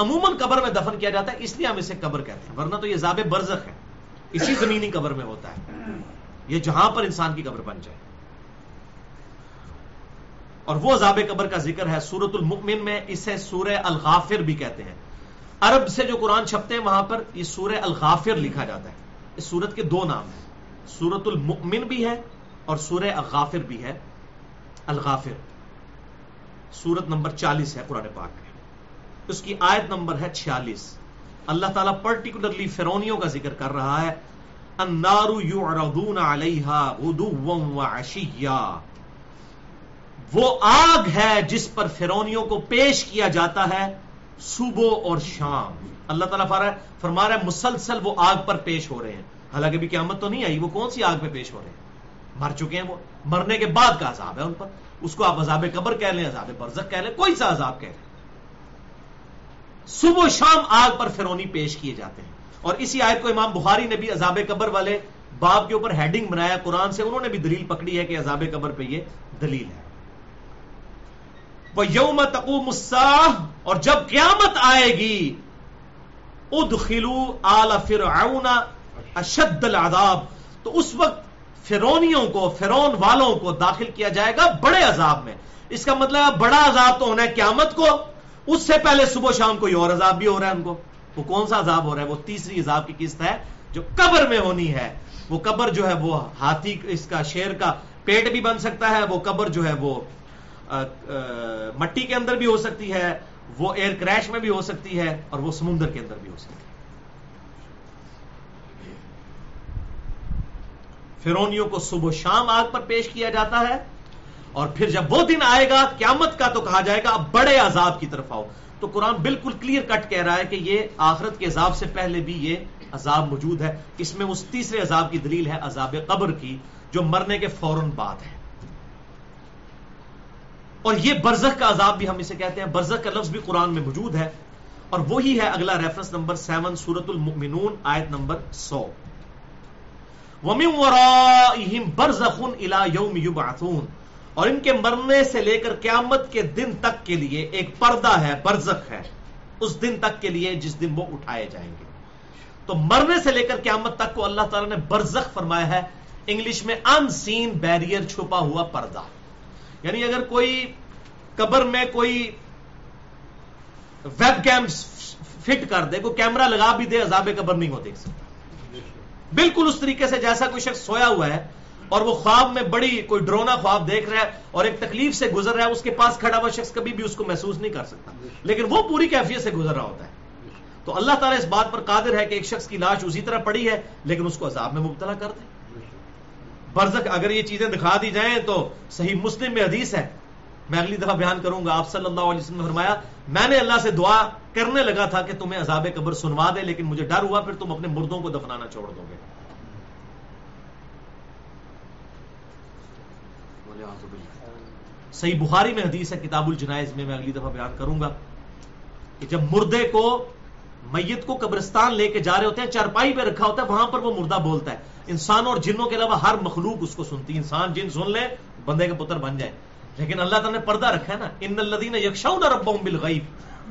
عموماً قبر میں دفن کیا جاتا ہے، اس لیے ہم اسے قبر کہتے ہیں، ورنہ تو یہ زاب برزخ ہے۔ اسی زمینی قبر میں ہوتا ہے۔ یہ جہاں پر انسان کی قبر بن جائے۔ اور وہ عذاب قبر کا ذکر ہے سورت المؤمن میں اسے سورہ الغافر بھی کہتے ہیں۔ عرب سے جو قرآن چھپتے ہیں، وہاں پر یہ سورہ الغافر لکھا جاتا ہے۔ اس سورت کے دو نام ہیں۔ سورت المؤمن بھی ہے اور سورہ الغافر بھی ہے۔ الغافر۔ سورت نمبر چالیس ہے قرآن پاک۔ میں اس کی آیت نمبر ہے چھیالیس۔ اللہ تعالیٰ پرٹیکولرلی فرونیوں کا ذکر کر رہا ہے۔ النار یعرضون علیہا غدوا و وہ آگ ہے جس پر فرونیوں کو پیش کیا جاتا ہے صبح اور شام۔ اللہ تعالیٰ فرما رہا ہے مسلسل وہ آگ پر پیش ہو رہے ہیں۔ حالانکہ بھی قیامت تو نہیں آئی، وہ کون سی آگ پہ پیش ہو رہے ہیں؟ مر چکے ہیں وہ۔ مرنے کے بعد کا عذاب ہے ان پر۔ اس کو آپ عذاب قبر کہہ لیں، عذاب برزک کہہ لیں، کوئی سا عذاب کہہ لیں۔ صبح و شام آگ پر فرونی پیش کیے جاتے ہیں۔ اور اسی آیت کو امام بخاری نے بھی عذاب قبر والے باپ کے اوپر ہیڈنگ بنایا قرآن سے، انہوں نے بھی دلیل پکڑی ہے کہ عذاب قبر پہ یہ دلیل ہے۔ وہ یوم تقوم اور جب قیامت آئے گی ادخلو آل فرعون اشد العذاب۔ تو اس وقت فرونیوں کو فرون والوں کو داخل کیا جائے گا بڑے عذاب میں۔ اس کا مطلب بڑا عذاب تو ہونا ہے قیامت کو اس سے پہلے صبح شام کوئی اور عذاب بھی ہو رہا ہے ان کو؟ وہ کون سا عذاب ہو رہا ہے؟ وہ تیسری عذاب کی قسط ہے جو قبر میں ہونی ہے۔ وہ قبر جو ہے وہ ہاتھی اس کا شیر کا پیٹ بھی بن سکتا ہے، وہ قبر جو ہے وہ مٹی کے اندر بھی ہو سکتی ہے، وہ ایئر کریش میں بھی ہو سکتی ہے اور وہ سمندر کے اندر بھی ہو سکتی ہے۔ فرونیوں کو صبح شام آگ پر پیش کیا جاتا ہے۔ اور پھر جب وہ دن آئے گا، قیامت کا تو کہا جائے گا، اب بڑے عذاب کی طرف آؤ۔ تو قرآن بالکل کلیئر کٹ کہہ رہا ہے کہ یہ آخرت کے عذاب سے پہلے بھی یہ عذاب موجود ہے۔ اس میں اس تیسرے عذاب کی دلیل ہے عذاب قبر کی، جو مرنے کے فوراً بعد ہے۔ اور یہ برزخ کا عذاب بھی ہم اسے کہتے ہیں۔ برزخ کا لفظ بھی قرآن میں موجود ہے۔ اور وہی ہے اگلا ریفرنس نمبر سیون سورت المؤمنون، آیت نمبر سو۔ برزخن الا یوم یبعثون اور ان کے مرنے سے لے کر قیامت کے دن تک کے لیے ایک پردہ ہے، برزخ ہے۔ اس دن تک کے لیے جس دن وہ اٹھائے جائیں گے۔ تو مرنے سے لے کر قیامت تک کو اللہ تعالیٰ نے برزخ فرمایا ہے۔ انگلش میں ان سین بیریئر چھپا ہوا پردہ۔ یعنی اگر کوئی قبر میں کوئی ویب کیم فٹ کر دے، کوئی کیمرہ لگا بھی دے، عذاب قبر نہیں ہو دیکھ سکتا بالکل اس طریقے سے جیسا کوئی شخص سویا ہوا ہے اور وہ خواب میں بڑی کوئی ڈرونا خواب دیکھ رہا ہے اور ایک تکلیف سے گزر رہا ہے، اس کے پاس کھڑا ہوا شخص کبھی بھی اس کو محسوس نہیں کر سکتا۔ لیکن وہ پوری کیفیت سے گزر رہا ہوتا ہے۔ تو اللہ تعالیٰ اس بات پر قادر ہے کہ ایک شخص کی لاش اسی طرح پڑی ہے، لیکن اس کو عذاب میں مبتلا کر دے۔ برزک اگر یہ چیزیں دکھا دی جائیں تو صحیح مسلم میں حدیث ہے۔ میں اگلی دفعہ بیان کروں گا، آپ صلی اللہ علیہ وسلم نے فرمایا، میں نے اللہ سے دعا کرنے لگا تھا کہ تمہیں عذاب قبر سنوا دے، لیکن مجھے ڈر ہوا، پھر تم اپنے مردوں کو دفنانا چھوڑ دو گے۔ صحیح بخاری میں حدیث ہے، کتاب الجنائز میں میں اگلی دفعہ بیان کروں گا کہ جب مردے کو، میت کو قبرستان لے کے جا رہے ہوتے ہیں چرپائی پہ رکھا ہوتا ہے، وہاں پر وہ مردہ بولتا ہے۔ انسانوں اور جنوں کے علاوہ ہر مخلوق اس کو سنتی انسان، جن سن لے، بندے کے پتر بن جائے۔ لیکن اللہ تعالیٰ نے پردہ رکھا ہے نا، ان الدین یکشاؤ ربهم بالغیب،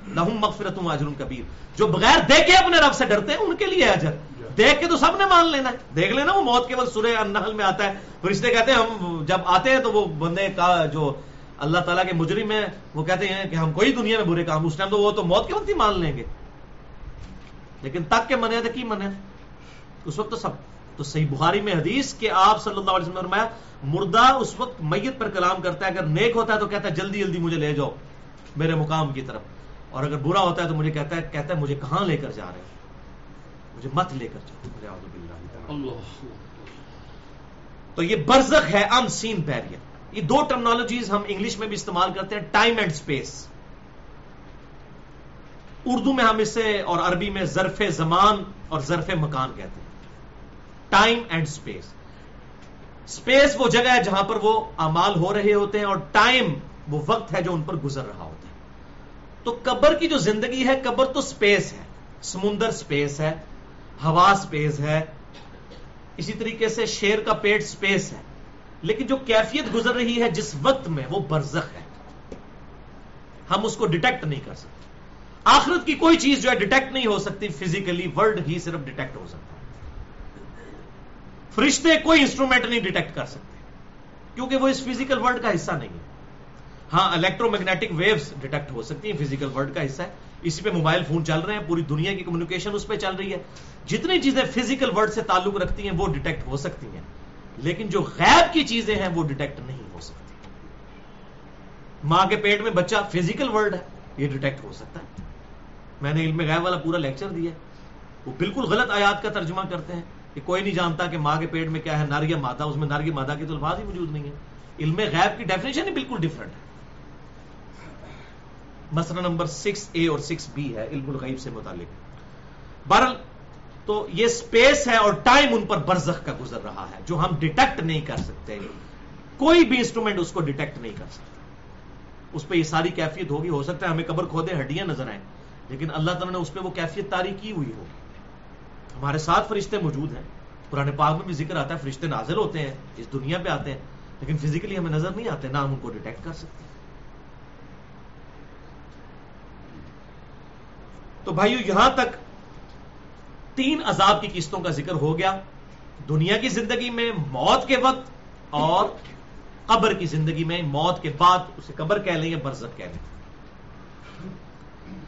لہم مغفرت اجر کبیر۔ جو بغیر دیکھے اپنے رب سے ڈرتے ہیں، ان کے لیے اجر۔ دیکھ کے تو سب نے مان لینا ہے۔ دیکھ لینا، وہ موت کیول سورہ النحل میں آتا ہے۔ فرشتے کہتے ہیں، ہم جب آتے ہیں تو وہ بندے کا جو اللہ تعالیٰ کے مجرم ہیں، وہ کہتے ہیں کہ ہم کوئی دنیا میں برے کام، اس ٹائم تو وہ تو موت کے وقت ہی مان لیں گے۔ لیکن تک کے منے تھے کی منے اس وقت تو سب۔ تو صحیح بخاری میں حدیث کہ آپ صلی اللہ علیہ وسلم نے فرمایا، مردہ اس وقت میت پر کلام کرتا ہے، اگر نیک ہوتا ہے تو کہتا ہے، جلدی جلدی مجھے لے جاؤ، میرے مقام کی طرف۔ اور اگر برا ہوتا ہے تو مجھے کہتا ہے کہتا ہے، مجھے کہاں لے کر جا رہے ہیں؟ مجھے مت لے کر جاؤ۔ تو یہ برزخ ہے ان سین پیریئر یہ دو ٹرمنالوجیز ہم انگلش میں بھی استعمال کرتے ہیں ٹائم اینڈ اسپیس اردو میں ہم اسے اور عربی میں ظرف زمان اور ظرف مکان کہتے ہیں۔ ٹائم اینڈ اسپیس اسپیس وہ جگہ ہے جہاں پر وہ امال ہو رہے ہوتے ہیں اور ٹائم وہ وقت ہے جو ان پر گزر رہا ہوتا ہے۔ تو قبر کی جو زندگی ہے قبر تو اسپیس ہے۔ سمندر اسپیس ہے۔ ہوا اسپیس ہے، اسی طریقے سے شیر کا پیٹ اسپیس ہے۔ لیکن جو کیفیت گزر رہی ہے جس وقت میں، وہ برزخ ہے۔ ہم اس کو ڈیٹیکٹ نہیں کر سکتے۔ آخرت کی کوئی چیز جو ہے ڈیٹیکٹ نہیں ہو سکتی فزیکلی ورلڈ ہی صرف ڈیٹیکٹ ہو سکتا فرشتے کوئی انسٹرومنٹ نہیں ڈیٹیکٹ کر سکتے، کیونکہ وہ اس فزیکل ورلڈ کا حصہ نہیں ہے۔ ہاں الیکٹرو میگنیٹک ویوز ڈیٹیکٹ ہو سکتی ہیں فزیکل ورلڈ کا حصہ ہے۔ اسی پہ موبائل فون چل رہے ہیں، پوری دنیا کی کمیونیکیشن اس پہ چل رہی ہے۔ جتنی چیزیں فزیکل ورلڈ سے تعلق رکھتی ہیں، وہ ڈیٹیکٹ ہو سکتی ہیں۔ لیکن جو غیب کی چیزیں ہیں، وہ ڈیٹیکٹ نہیں ہو سکتی۔ ماں کے پیٹ میں بچہ فزیکل ورلڈ ہے، یہ ڈیٹیکٹ ہو سکتا ہے۔ میں نے علم غیب والا پورا لیکچر دیا وہ بالکل غلط آیات کا ترجمہ کرتے ہیں کہ کوئی نہیں جانتا کہ ماں کے پیٹ میں کیا ہے ناریہ مادہ۔ اس میں ناریہ مادہ کی تو الفاظ ہی موجود نہیں ہے علم غیب کی ڈیفینیشن ہی بالکل ڈفرنٹ ہے۔ مسئلہ نمبر سکس اے اور سکس بی ہے، علم الغیب سے متعلق۔ بہرحال، تو یہ سپیس ہے اور ٹائم ان پر برزخ کا گزر رہا ہے، جو ہم ڈیٹیکٹ نہیں کر سکتے۔ کوئی بھی انسٹرومنٹ اس کو ڈیٹیکٹ نہیں کر سکتا۔ اس پہ یہ ساری کیفیت ہوگی، ہو سکتا ہے ہمیں قبر کھودے ہڈیاں نظر آئیں، لیکن اللہ تعالیٰ نے اس پہ وہ کیفیت تاری کی ہوئی ہو۔ ہمارے ساتھ فرشتے موجود ہیں۔ پرانے پاک میں بھی ذکر آتا ہے، فرشتے نازل ہوتے ہیں، اس دنیا پہ آتے ہیں، لیکن فزیکلی ہمیں نظر نہیں آتے، نہ ہم ان کو ڈیٹیکٹ کر سکتے۔ تو بھائیو یہاں تک تین عذاب کی قسطوں کا ذکر ہو گیا، دنیا کی زندگی میں موت کے وقت اور قبر کی زندگی میں موت کے بعد، اسے قبر کہہ لیں یا برزت کہہ لیں۔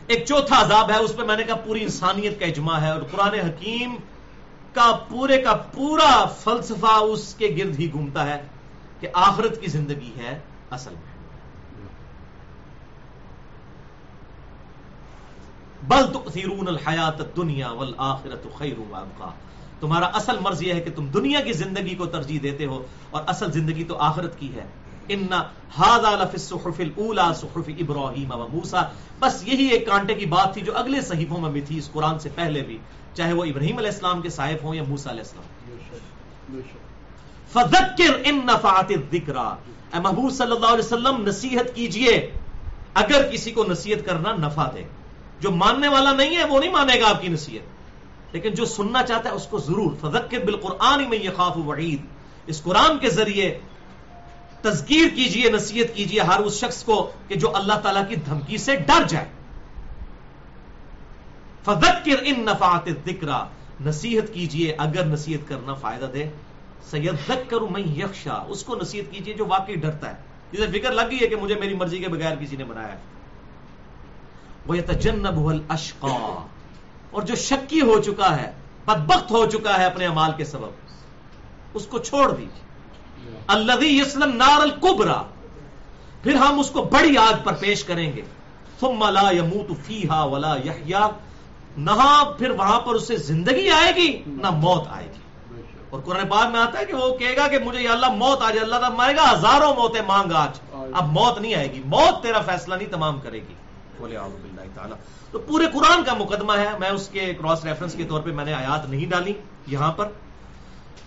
ایک چوتھا عذاب ہے، اس پہ میں نے کہا پوری انسانیت کا اجماع ہے اور قرآن حکیم کا پورے کا پورا فلسفہ اس کے گرد ہی گھومتا ہے کہ آخرت کی زندگی ہے اصل میں۔ بل تؤثرون الحیات الدنیا والآخرت خیر وابقا تمہارا اصل مرض یہ ہے کہ تم دنیا کی زندگی کو ترجیح دیتے ہو اور اصل زندگی تو آخرت کی ہے۔ ان هذا الصحف الاولى صحف ابراہیم و موسی بس یہی ایک کانٹے کی بات تھی جو اگلے صحیفوں میں بھی تھی، اس قرآن سے پہلے بھی، چاہے وہ ابراہیم علیہ السلام کے صحائف ہوں یا موسی علیہ السلام۔ فذکر ان نفعت الذکر اے محبوب صلی اللہ علیہ وسلم، نصیحت کیجیے۔ اگر کسی کو نصیحت کرنا نفع دے۔ جو ماننے والا نہیں ہے وہ نہیں مانے گا آپ کی نصیحت۔ لیکن جو سننا چاہتا ہے اس کو ضرور، فذکر بالقرآن میں یہ خوف وعید۔ اس قرآن کے ذریعے تذکیر کیجیے، نصیحت کیجیے ہر اس شخص کو کہ جو اللہ تعالیٰ کی دھمکی سے ڈر جائے۔ فذکر ان نفعات الذکر۔ نصیحت کیجیے، اگر نصیحت کرنا فائدہ دے۔ سیذکر من یخشا۔ اس کو نصیحت کیجیے جو واقعی ڈرتا ہے۔ جسے فکر لگ گئی ہے کہ مجھے میری مرضی کے بغیر کسی نے بنایا ہے۔ وَيَتَجَنَّبُهَا الْأَشْقَى۔ اور جو شکی ہو چکا ہے، بدبخت ہو چکا ہے اپنے امال کے سبب، اس کو چھوڑ دیجیے الذي يصل النار الكبرى۔ پھر ہم اس کو بڑی آگ پر پیش کریں گے۔ ثم لا يموت فيها ولا يحيى نہ پھر وہاں پر اسے زندگی آئے گی، نہ موت آئے گی۔ اور قرآن پاک میں آتا ہے کہ وہ کہے گا کہ مجھے یا اللہ موت آ جائے، اللہ تعالیٰ مارے گا ہزاروں موتیں مانگ آج۔ اب موت نہیں آئے گی۔ موت تیرا فیصلہ نہیں تمام کرے گی۔ بولے، اعوذ باللہ تعالیٰ۔ تو پورے قرآن کا مقدمہ ہے۔ میں اس کے کراس ریفرنس کے طور پہ میں نے آیات نہیں ڈالی یہاں پر۔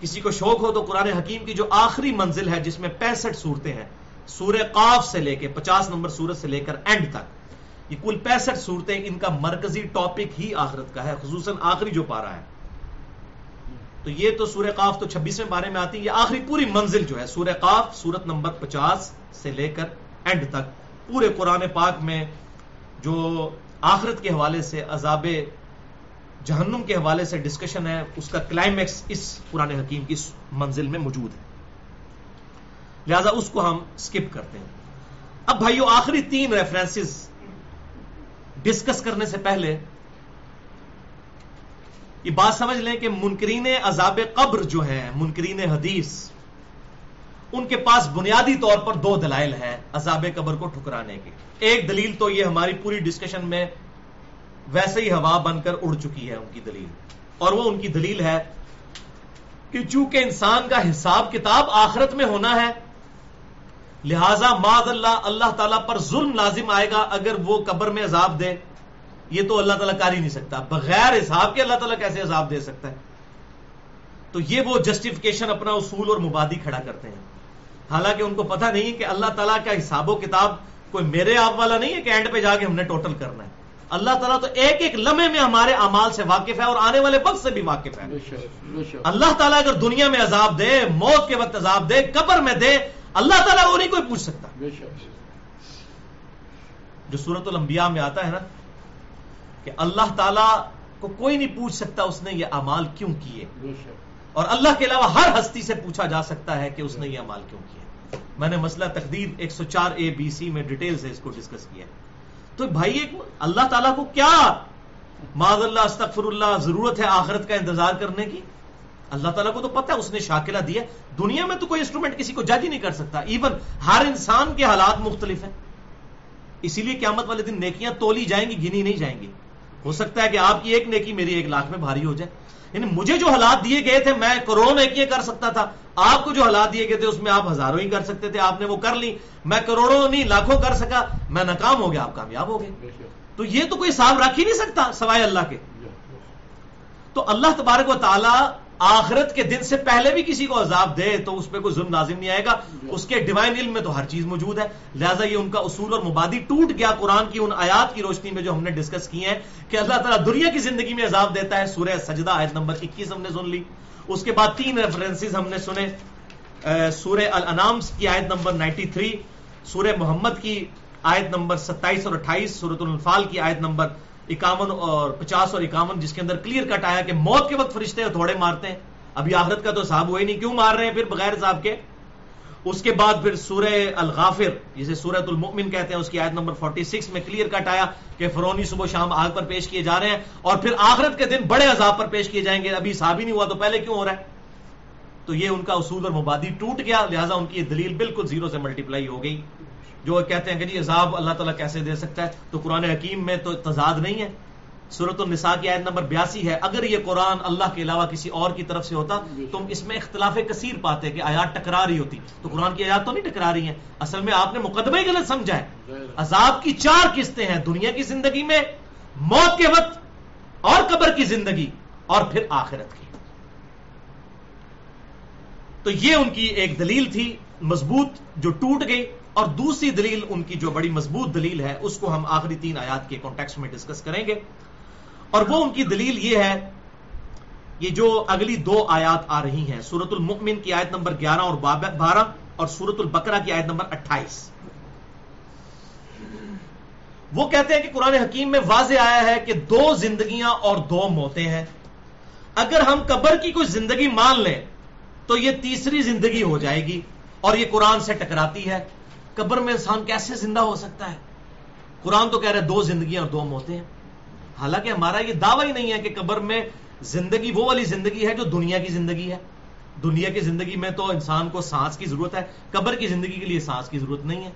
کسی کو شوق ہو تو قرآن حکیم کی جو آخری منزل ہے، جس میں پینسٹھ صورتیں ہیں، سورہ قاف سے لے کے پچاس نمبر سورت سے لے کر اینڈ تک، یہ کل پینسٹھ صورتیں ان کا مرکزی ٹاپک ہی آخرت کا ہے، خصوصاً آخری جو پارا ہے۔ تو یہ تو سورہ قاف تو چھبیسویں بارے میں آتی ہے یہ آخری پوری منزل جو ہے، سورہ قاف، سورت نمبر پچاس سے لے کر اینڈ تک۔ پورے قرآن پاک میں جو آخرت کے حوالے سے، عذاب جہنم کے حوالے سے ڈسکشن ہے، اس کا کلائمیکس اس قرآن حکیم کی منزل میں موجود ہے۔ لہذا اس کو ہم سکپ کرتے ہیں۔ اب بھائیو، آخری تین ریفرنسز ڈسکس کرنے سے پہلے یہ بات سمجھ لیں کہ منکرین عذاب قبر جو ہیں، منکرین حدیث ان کے پاس بنیادی طور پر دو دلائل ہیں عذاب قبر کو ٹھکرانے کے۔ ایک دلیل تو یہ ہماری پوری ڈسکشن میں ویسے ہی ہوا بن کر اڑ چکی ہے ان کی دلیل۔ اور وہ ان کی دلیل ہے کہ چونکہ انسان کا حساب کتاب آخرت میں ہونا ہے، لہذا معذ اللہ اللہ تعالیٰ پر ظلم لازم آئے گا اگر وہ قبر میں عذاب دے۔ یہ تو اللہ تعالیٰ کر ہی نہیں سکتا۔ بغیر حساب کے اللہ تعالیٰ کیسے عذاب دے سکتا ہے؟ تو یہ وہ جسٹیفکیشن اپنا اصول اور مبادی کھڑا کرتے ہیں۔ حالانکہ ان کو پتہ نہیں کہ اللہ تعالیٰ کا حساب و کتاب کوئی میرے آپ والا نہیں ہے کہ اینڈ پہ جا کے ہم نے ٹوٹل کرنا ہے۔ اللہ تعالیٰ تو ایک ایک لمحے میں ہمارے امال سے واقف ہے اور آنے والے وقت سے بھی واقف ہے۔ اللہ تعالیٰ اگر دنیا میں عذاب دے موت کے وقت عذاب دے قبر میں دے اللہ تعالیٰ وہ نہیں کوئی پوچھ سکتا۔ جو سورت الانبیاء میں آتا ہے نا کہ اللہ تعالیٰ کو کوئی نہیں پوچھ سکتا اس نے یہ امال کیوں کیے۔ اور اللہ کے علاوہ ہر ہستی سے پوچھا جا سکتا ہے کہ اس نے یہ امال کیوں کیے میں نے مسئلہ تقدیر ایک سو چار اے بی سی میں ڈیٹیل سے اس کو ڈسکس کیا۔ تو بھائی ایک اللہ تعالیٰ کو کیا معذ اللہ استغفر اللہ ضرورت ہے آخرت کا انتظار کرنے کی؟ اللہ تعالیٰ کو تو پتہ ہے، اس نے شاکلہ دیا۔ دنیا میں تو کوئی انسٹرومنٹ کسی کو جج ہی نہیں کر سکتا۔ ایون ہر انسان کے حالات مختلف ہیں۔ اسی لیے قیامت والے دن نیکیاں تولی جائیں گی، گنی نہیں جائیں گی۔ ہو سکتا ہے کہ آپ کی ایک نیکی میری ایک لاکھ میں بھاری ہو جائے۔ یعنی مجھے جو حالات دیے گئے تھے، میں کروڑوں نیکیاں کر سکتا تھا۔ آپ کو جو حالات دیے گئے تھے، اس میں آپ ہزاروں ہی کر سکتے تھے۔ آپ نے وہ کر لی۔ میں کروڑوں نہیں، لاکھوں کر سکا۔ میں ناکام ہو گیا، آپ کامیاب ہو گئے۔ تو یہ تو کوئی حساب رکھ ہی نہیں سکتا، سوائے اللہ کے۔ تو اللہ تبارک و تعالی آخرت کے دن سے پہلے بھی کسی کو عذاب دے تو اس پہ کوئی ظلم لازم نہیں آئے گا۔ اس کے ڈیوائن علم میں تو ہر چیز موجود ہے۔ لہٰذا یہ ان کا اصول اور مبادی ٹوٹ گیا قرآن کی ان آیات کی روشنی میں جو ہم نے ڈسکس کی ہیں کہ اللہ تعالیٰ دنیا کی زندگی میں عذاب دیتا ہے۔ سورہ سجدہ آیت نمبر اکیس ہم نے سن لی۔ اس کے بعد تین ریفرنسز ہم نے سنے۔ سورہ الانام کی آیت نمبر نائنٹی تھری سورہ محمد کی آیت نمبر ستائیس اور اٹھائیس سورت الفال کی آیت نمبر اکاون اور پچاس اور اکاون جس کے اندر کلیئر کٹ آیا کہ موت کے وقت فرشتے تھوڑے مارتے ہیں۔ ابھی آخرت کا تو صاحب ہوا ہی نہیں، کیوں مار رہے ہیں پھر بغیر صاحب کے؟ اس کے بعد پھر سورہ الغافر، جسے سورت المؤمن کہتے ہیں، اس کی آیت نمبر 46 میں کلیئر کٹ آیا کہ فرونی صبح شام آگ پر پیش کیے جا رہے ہیں اور پھر آخرت کے دن بڑے عذاب پر پیش کیے جائیں گے۔ ابھی صاحب ہی نہیں ہوا تو پہلے کیوں ہو رہا ہے؟ تو یہ ان کا اصول اور مبادی ٹوٹ گیا، لہٰذا ان کی یہ دلیل بالکل زیرو سے ملٹیپلائی ہو گئی۔ جو کہتے ہیں کہ جی عذاب اللہ تعالیٰ کیسے دے سکتا ہے؟ تو قرآن حکیم میں تو تضاد نہیں ہے۔ صورت النساء کی آیت نمبر بیاسی ہے۔ اگر یہ قرآن اللہ کے علاوہ کسی اور کی طرف سے ہوتا تو اس میں اختلاف کثیر پاتے کہ آیات ٹکرا رہی ہوتی۔ تو قرآن کی آیات تو نہیں ٹکرا رہی ہیں۔ اصل میں آپ نے مقدمہ ہی غلط سمجھا ہے۔ عذاب کی چار قسطیں ہیں۔ دنیا کی زندگی میں موت کے وقت اور قبر کی زندگی اور پھر آخرت کی۔ تو یہ ان کی ایک دلیل تھی مضبوط جو ٹوٹ گئی۔ اور دوسری دلیل ان کی جو بڑی مضبوط دلیل ہے، اس کو ہم آخری تین آیات کے کانٹیکس میں ڈسکس کریں گے۔ اور وہ ان کی دلیل یہ ہے یہ جو اگلی دو آیات آ رہی ہیں سورت المؤمن کی آیت نمبر گیارہ اور بارہ اور سورت البقرہ کی آیت نمبر اٹھائیس۔ وہ کہتے ہیں کہ قرآن حکیم میں واضح آیا ہے کہ دو زندگیاں اور دو موتیں ہیں۔ اگر ہم قبر کی کوئی زندگی مان لیں، تو یہ تیسری زندگی ہو جائے گی اور یہ قرآن سے ٹکراتی ہے۔ قبر میں انسان کیسے زندہ ہو سکتا ہے؟ قرآن تو کہہ رہے دو زندگیاں اور دو موتیں ہیں۔ حالانکہ ہمارا یہ دعویٰ ہی نہیں ہے کہ قبر میں زندگی وہ والی زندگی ہے جو دنیا کی زندگی ہے۔ دنیا کی زندگی میں تو انسان کو سانس کی ضرورت ہے، قبر کی زندگی کے لیے سانس کی ضرورت نہیں ہے،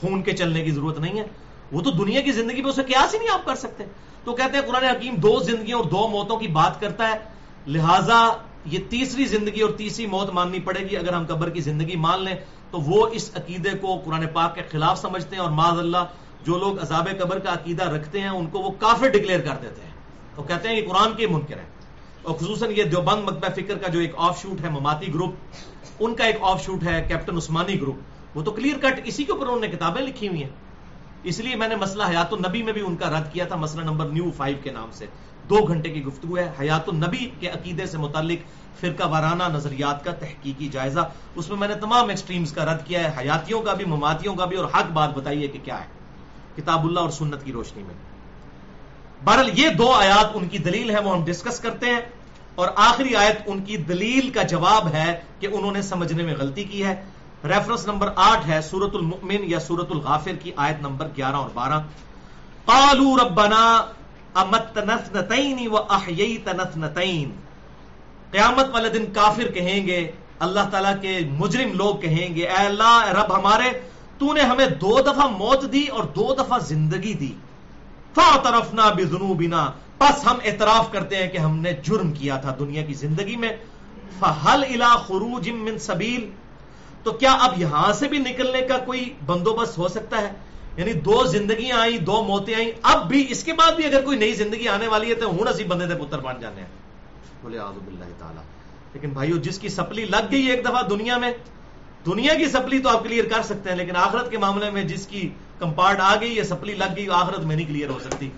خون کے چلنے کی ضرورت نہیں ہے۔ وہ تو دنیا کی زندگی میں اسے قیاس ہی نہیں آپ کر سکتے۔ تو کہتے ہیں قرآن حکیم دو زندگیوں اور دو موتوں کی بات کرتا ہے۔ لہذا یہ تیسری زندگی اور تیسری موت ماننی پڑے گی۔ اگر ہم قبر کی زندگی مان لیں تو وہ اس عقیدے کو قرآن پاک کے خلاف سمجھتے ہیں اور معذ اللہ جو لوگ عذاب قبر کا عقیدہ رکھتے ہیں ان کو وہ کافر ڈکلیئر کر دیتے ہیں۔ تو کہتے ہیں کہ قرآن کے منکر ہیں۔ اور خصوصاً یہ دیوبند مکبہ فکر کا جو ایک آف شوٹ ہے مماتی گروپ ان کا ایک آف شوٹ ہے کیپٹن عثمانی گروپ وہ تو کلیئر کٹ اسی کے اوپر انہوں نے کتابیں لکھی ہوئی ہیں۔ اس لیے میں نے مسئلہ حیات النبی میں بھی ان کا رد کیا تھا، مسئلہ نمبر نیو فائیو کے نام سے۔ دو گھنٹے کی گفتگو ہے۔ حیات النبی کے عقیدے سے متعلق فرقہ وارانہ نظریات کا تحقیقی جائزہ۔ اس میں میں نے تمام ایکسٹریمز کا رد کیا ہے۔ حیاتیوں کا بھی، مماتیوں کا بھی اور حق بات بتائیے کہ کیا ہے۔ کتاب اللہ اور سنت کی روشنی میں۔ بہرحال یہ دو آیات ان کی دلیل ہے وہ ہم ڈسکس کرتے ہیں۔ اور آخری آیت ان کی دلیل کا جواب ہے کہ انہوں نے سمجھنے میں غلطی کی ہے۔ ریفرنس نمبر آٹھ ہے سورت المؤمن یا سورت الغافر کی آیت نمبر گیارہ اور بارہ۔ قالوا ربنا امت نتنتین و احییت نتنتین قیامت والے دن کافر کہیں گے، اللہ تعالیٰ کے مجرم لوگ کہیں گے، اے اللہ، اے رب ہمارے، تو نے ہمیں دو دفعہ موت دی اور دو دفعہ زندگی دی۔ فاعترفنا بذنوبنا۔ پس ہم اعتراف کرتے ہیں کہ ہم نے جرم کیا تھا دنیا کی زندگی میں۔ فہل الى خروج من سبیل۔ تو کیا اب یہاں سے بھی نکلنے کا کوئی بندوبست ہو سکتا ہے؟ یعنی دو زندگیاں آئیں، دو موتیں آئیں، اب بھی اس کے بعد بھی اگر کوئی نئی زندگی آنے والی ہے تو ہوں اسی بندے دے پتر بن جانے ہیں۔ بولے آزب باللہ تعالی۔ لیکن بھائیو، جس کی سپلی لگ گئی ایک دفعہ دنیا میں، دنیا کی سپلی تو آپ کلیئر کر سکتے ہیں، لیکن آخرت کے معاملے میں جس کی کمپارٹ آ گئی، یہ سپلی لگ گئی، آخرت میں نہیں کلیئر ہو سکتی۔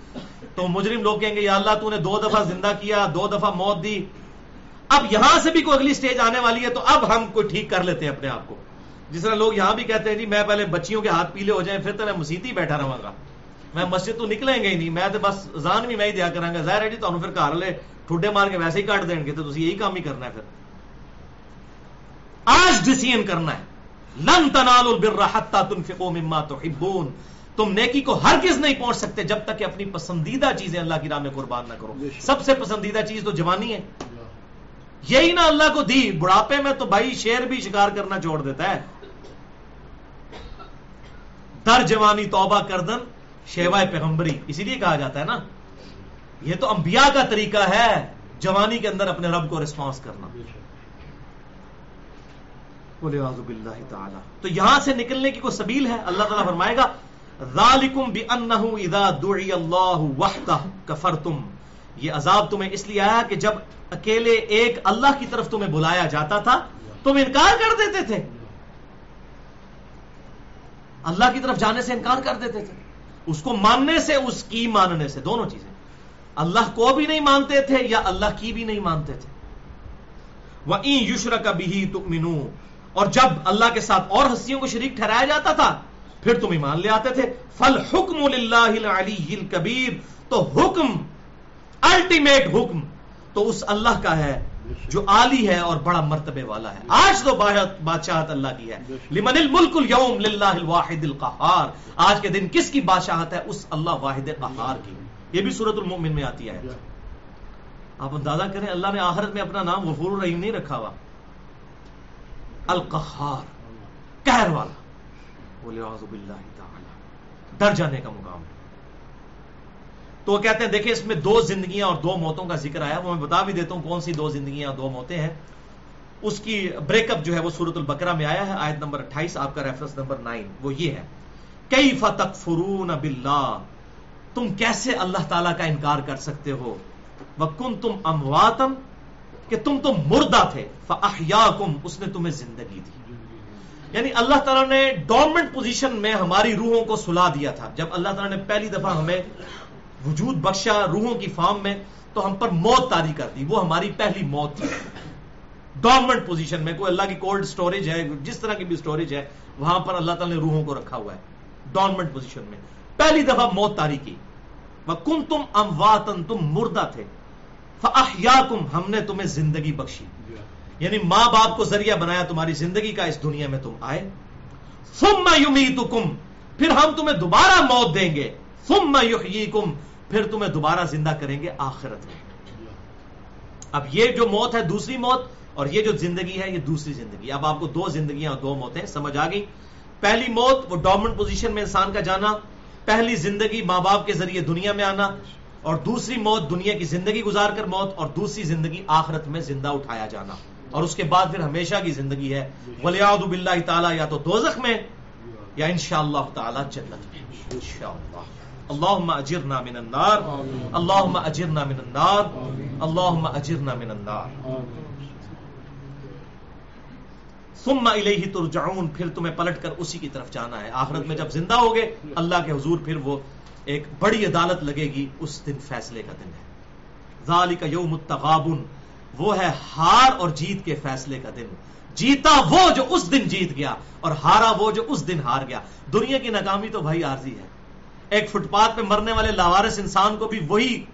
تو مجرم لوگ کہیں گے، یا اللہ تو نے دو دفعہ زندہ کیا، دو دفعہ موت دی۔ اب یہاں سے بھی کوئی اگلی سٹیج آنے والی ہے، تو اب ہم کوئی ٹھیک کر لیتے ہیں اپنے آپ کو۔ جس طرح لوگ یہاں بھی کہتے ہیں جی میں پہلے بچیوں کے ہاتھ پیلے ہو جائیں پھر تو میں مسیحی بیٹھا رہا گا۔ میں مسجد تو نکلیں گے ہی نہیں میں تو بس زان بھی میں ہی دیا کروں گا۔ ظاہر ہے جی تو پھر گھر لے ٹھڈے مار کے ویسے ہی کاٹ دیں گے تو یہی کام ہی کرنا ہے پھر۔ آج ڈسیزن کرنا ہے۔ لن تنالوا البر حتى تنفقوا مما تحبون۔ تم نیکی کو ہر کس نہیں پہنچ سکتے جب تک کہ اپنی پسندیدہ چیزیں اللہ کی راہ میں قربان نہ کرو۔ سب سے پسندیدہ چیز تو جوانی ہے۔ یہی نہ اللہ کو دی بڑھاپے میں تو بھائی شیر بھی شکار کرنا چھوڑ دیتا ہے۔ در جوانی توبہ کردن شیوائے پیغمبری، اسی لیے کہا جاتا ہے نا۔ یہ تو انبیاء کا طریقہ ہے، جوانی کے اندر اپنے رب کو رسپانس کرنا۔ باللہ تعالی۔ تو یہاں سے نکلنے کی کوئی سبیل ہے؟ اللہ تعالیٰ فرمائے گا، ذالکم بانہ اذا دعی اللہ وحدہ کفرتم۔ یہ عذاب تمہیں اس لیے آیا کہ جب اکیلے ایک اللہ کی طرف تمہیں بلایا جاتا تھا، تم انکار کر دیتے تھے۔ اللہ کی طرف جانے سے انکار کر دیتے تھے۔ اس کو ماننے سے، اس کی ماننے سے، دونوں چیزیں۔ اللہ کو بھی نہیں مانتے تھے یا اللہ کی بھی نہیں مانتے تھے۔ وہ یشر کا بھی اور جب اللہ کے ساتھ اور ہستیوں کو شریک ٹھہرایا جاتا تھا، پھر تم ایمان لے آتے تھے۔ فل حکم اللہ کبیر تو حکم الٹیمیٹ حکم، تو اس اللہ کا ہے۔ جو عالی ہے اور بڑا مرتبے والا ہے۔ آج تو بادشاہت اللہ کی ہے۔ لمن الملک اليوم للہ الواحد القہار۔ آج کے دن کس کی بادشاہت ہے؟ اس اللہ واحد قہار کی۔ یہ بھی صورت المؤمن میں آتی ہے۔ آپ اندازہ کریں، اللہ نے آخرت میں اپنا نام غفور الرحیم نہیں رکھا ہوا۔ القہار، قہر والا۔ بولے باللہ تعالی۔ ڈر جانے کا مقام ہے۔ تو وہ کہتے ہیں، دیکھیں اس میں دو زندگیاں اور دو موتوں کا ذکر آیا، وہ میں بتا بھی دیتا ہوں کون سی دو زندگیاں اور دو موتیں ہیں۔ اس کی بریک اپ جو ہے وہ سورت البکرا میں آیا ہے، آیت نمبر اٹھائیس، آپ کا ریفرنس نمبر نائن، وہ یہ ہے۔ کئی فتق فرون تم کیسے اللہ تعالیٰ کا انکار کر سکتے ہو؟ وکن تم امواتم کہ تم تو مردہ تھے، فاحیاکم، اس نے تمہیں زندگی دی۔ یعنی اللہ تعالیٰ نے ڈورمنٹ پوزیشن میں ہماری روحوں کو سلا دیا تھا۔ جب اللہ تعالیٰ نے پہلی دفعہ ہمیں وجود بخشا روحوں کی فارم میں تو ہم پر موت تاری کر دی۔ وہ ہماری پہلی موت تھی۔ ڈورمنٹ پوزیشن میں کوئی اللہ کی کولڈ سٹوریج ہے، جس طرح کی بھی سٹوریج ہے، وہاں پر اللہ تعالیٰ نے روحوں کو رکھا ہوا ہے۔ ڈورمنٹ پوزیشن میں۔ پہلی دفعہ موت تاری کی۔ کم تم امواتن تم مردہ تھے۔ فاحیاکم ہم نے تمہیں زندگی بخشی۔ یعنی ماں باپ کو ذریعہ بنایا تمہاری زندگی کا، اس دنیا میں تم آئے۔ ثم یمیتکم پھر ہم تمہیں دوبارہ موت دیں گے۔ ثم یحییکم پھر تمہیں دوبارہ زندہ کریں گے آخرت میں۔ اب یہ جو موت ہے دوسری موت اور یہ جو زندگی ہے یہ دوسری زندگی۔ اب آپ کو دو زندگیاں اور دو موتیں سمجھ آ گئی۔ پہلی موت، وہ ڈومنٹ پوزیشن میں انسان کا جانا۔ پہلی زندگی ماں باپ کے ذریعے دنیا میں آنا۔ اور دوسری موت، دنیا کی زندگی گزار کر موت۔ اور دوسری زندگی آخرت میں زندہ اٹھایا جانا۔ اور اس کے بعد پھر ہمیشہ کی زندگی ہے۔ ولیاد باللہ تعالیٰ یا تو دوزخ میں یا انشاءاللہ تعالی جنت میں۔ انشاءاللہ۔ اللہم اجرنا من النار. اللہم اجرنا من النار. اللہم اجرنا من النار. ثم الیہ ترجعون. پھر تمہیں پلٹ کر اسی کی طرف جانا ہے. آخرت میں جب زندہ ہوگے اللہ کے حضور پھر وہ ایک بڑی عدالت لگے گی اس دن فیصلے کا دن ہے. ذالک یوم التغابن. وہ ہے ہار اور جیت کے فیصلے کا دن. جیتا وہ جو اس دن جیت گیا اور ہارا وہ جو اس دن ہار گیا. دنیا کی ناکامی تو بھائی عارضی ہے۔ ایک فٹ پاتھ پہ مرنے والے لاوارس انسان کو بھی وہی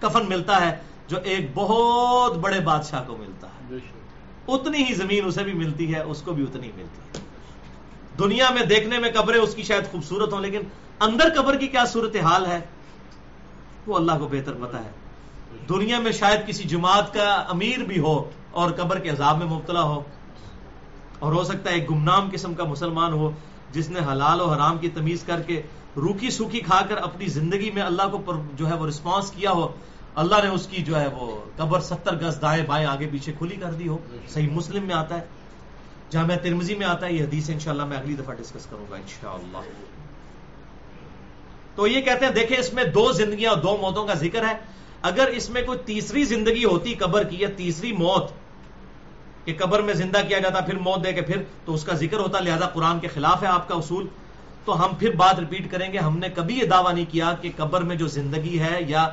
کفن ملتا ہے جو ایک بہت بڑے بادشاہ کو ملتا ہے۔ اتنی ہی زمین اسے بھی ملتی ہے اس کو بھی اتنی ملتی ہے۔ دنیا میں دیکھنے میں قبریں اس کی شاید خوبصورت ہوں لیکن اندر قبر کی کیا صورت حال ہے؟ وہ اللہ کو بہتر پتا ہے۔ دنیا میں شاید کسی جماعت کا امیر بھی ہو اور قبر کے عذاب میں مبتلا ہو اور ہو سکتا ہے ایک گمنام قسم کا مسلمان ہو۔ جس نے حلال و حرام کی تمیز کر کے روکی سوکھی کھا کر اپنی زندگی میں اللہ کو جو ہے وہ رسپانس کیا ہو، اللہ نے اس کی جو ہے وہ قبر ستر گز دائیں بائیں آگے پیچھے کھلی کر دی ہو۔ صحیح مسلم میں آتا ہے، جامعہ ترمزی میں آتا ہے، یہ حدیث انشاءاللہ میں اگلی دفعہ ڈسکس کروں گا، انشاءاللہ۔ تو یہ کہتے ہیں، دیکھیں اس میں دو زندگیاں اور دو موتوں کا ذکر ہے۔ اگر اس میں کوئی تیسری زندگی ہوتی قبر کی یا تیسری موت کہ قبر میں زندہ کیا جاتا، پھر موت دے کے پھر تو اس کا ذکر ہوتا، لہذا قرآن کے خلاف ہے آپ کا اصول۔ تو ہم پھر بات ریپیٹ کریں گے، ہم نے کبھی یہ دعویٰ نہیں کیا کہ قبر میں جو زندگی ہے یا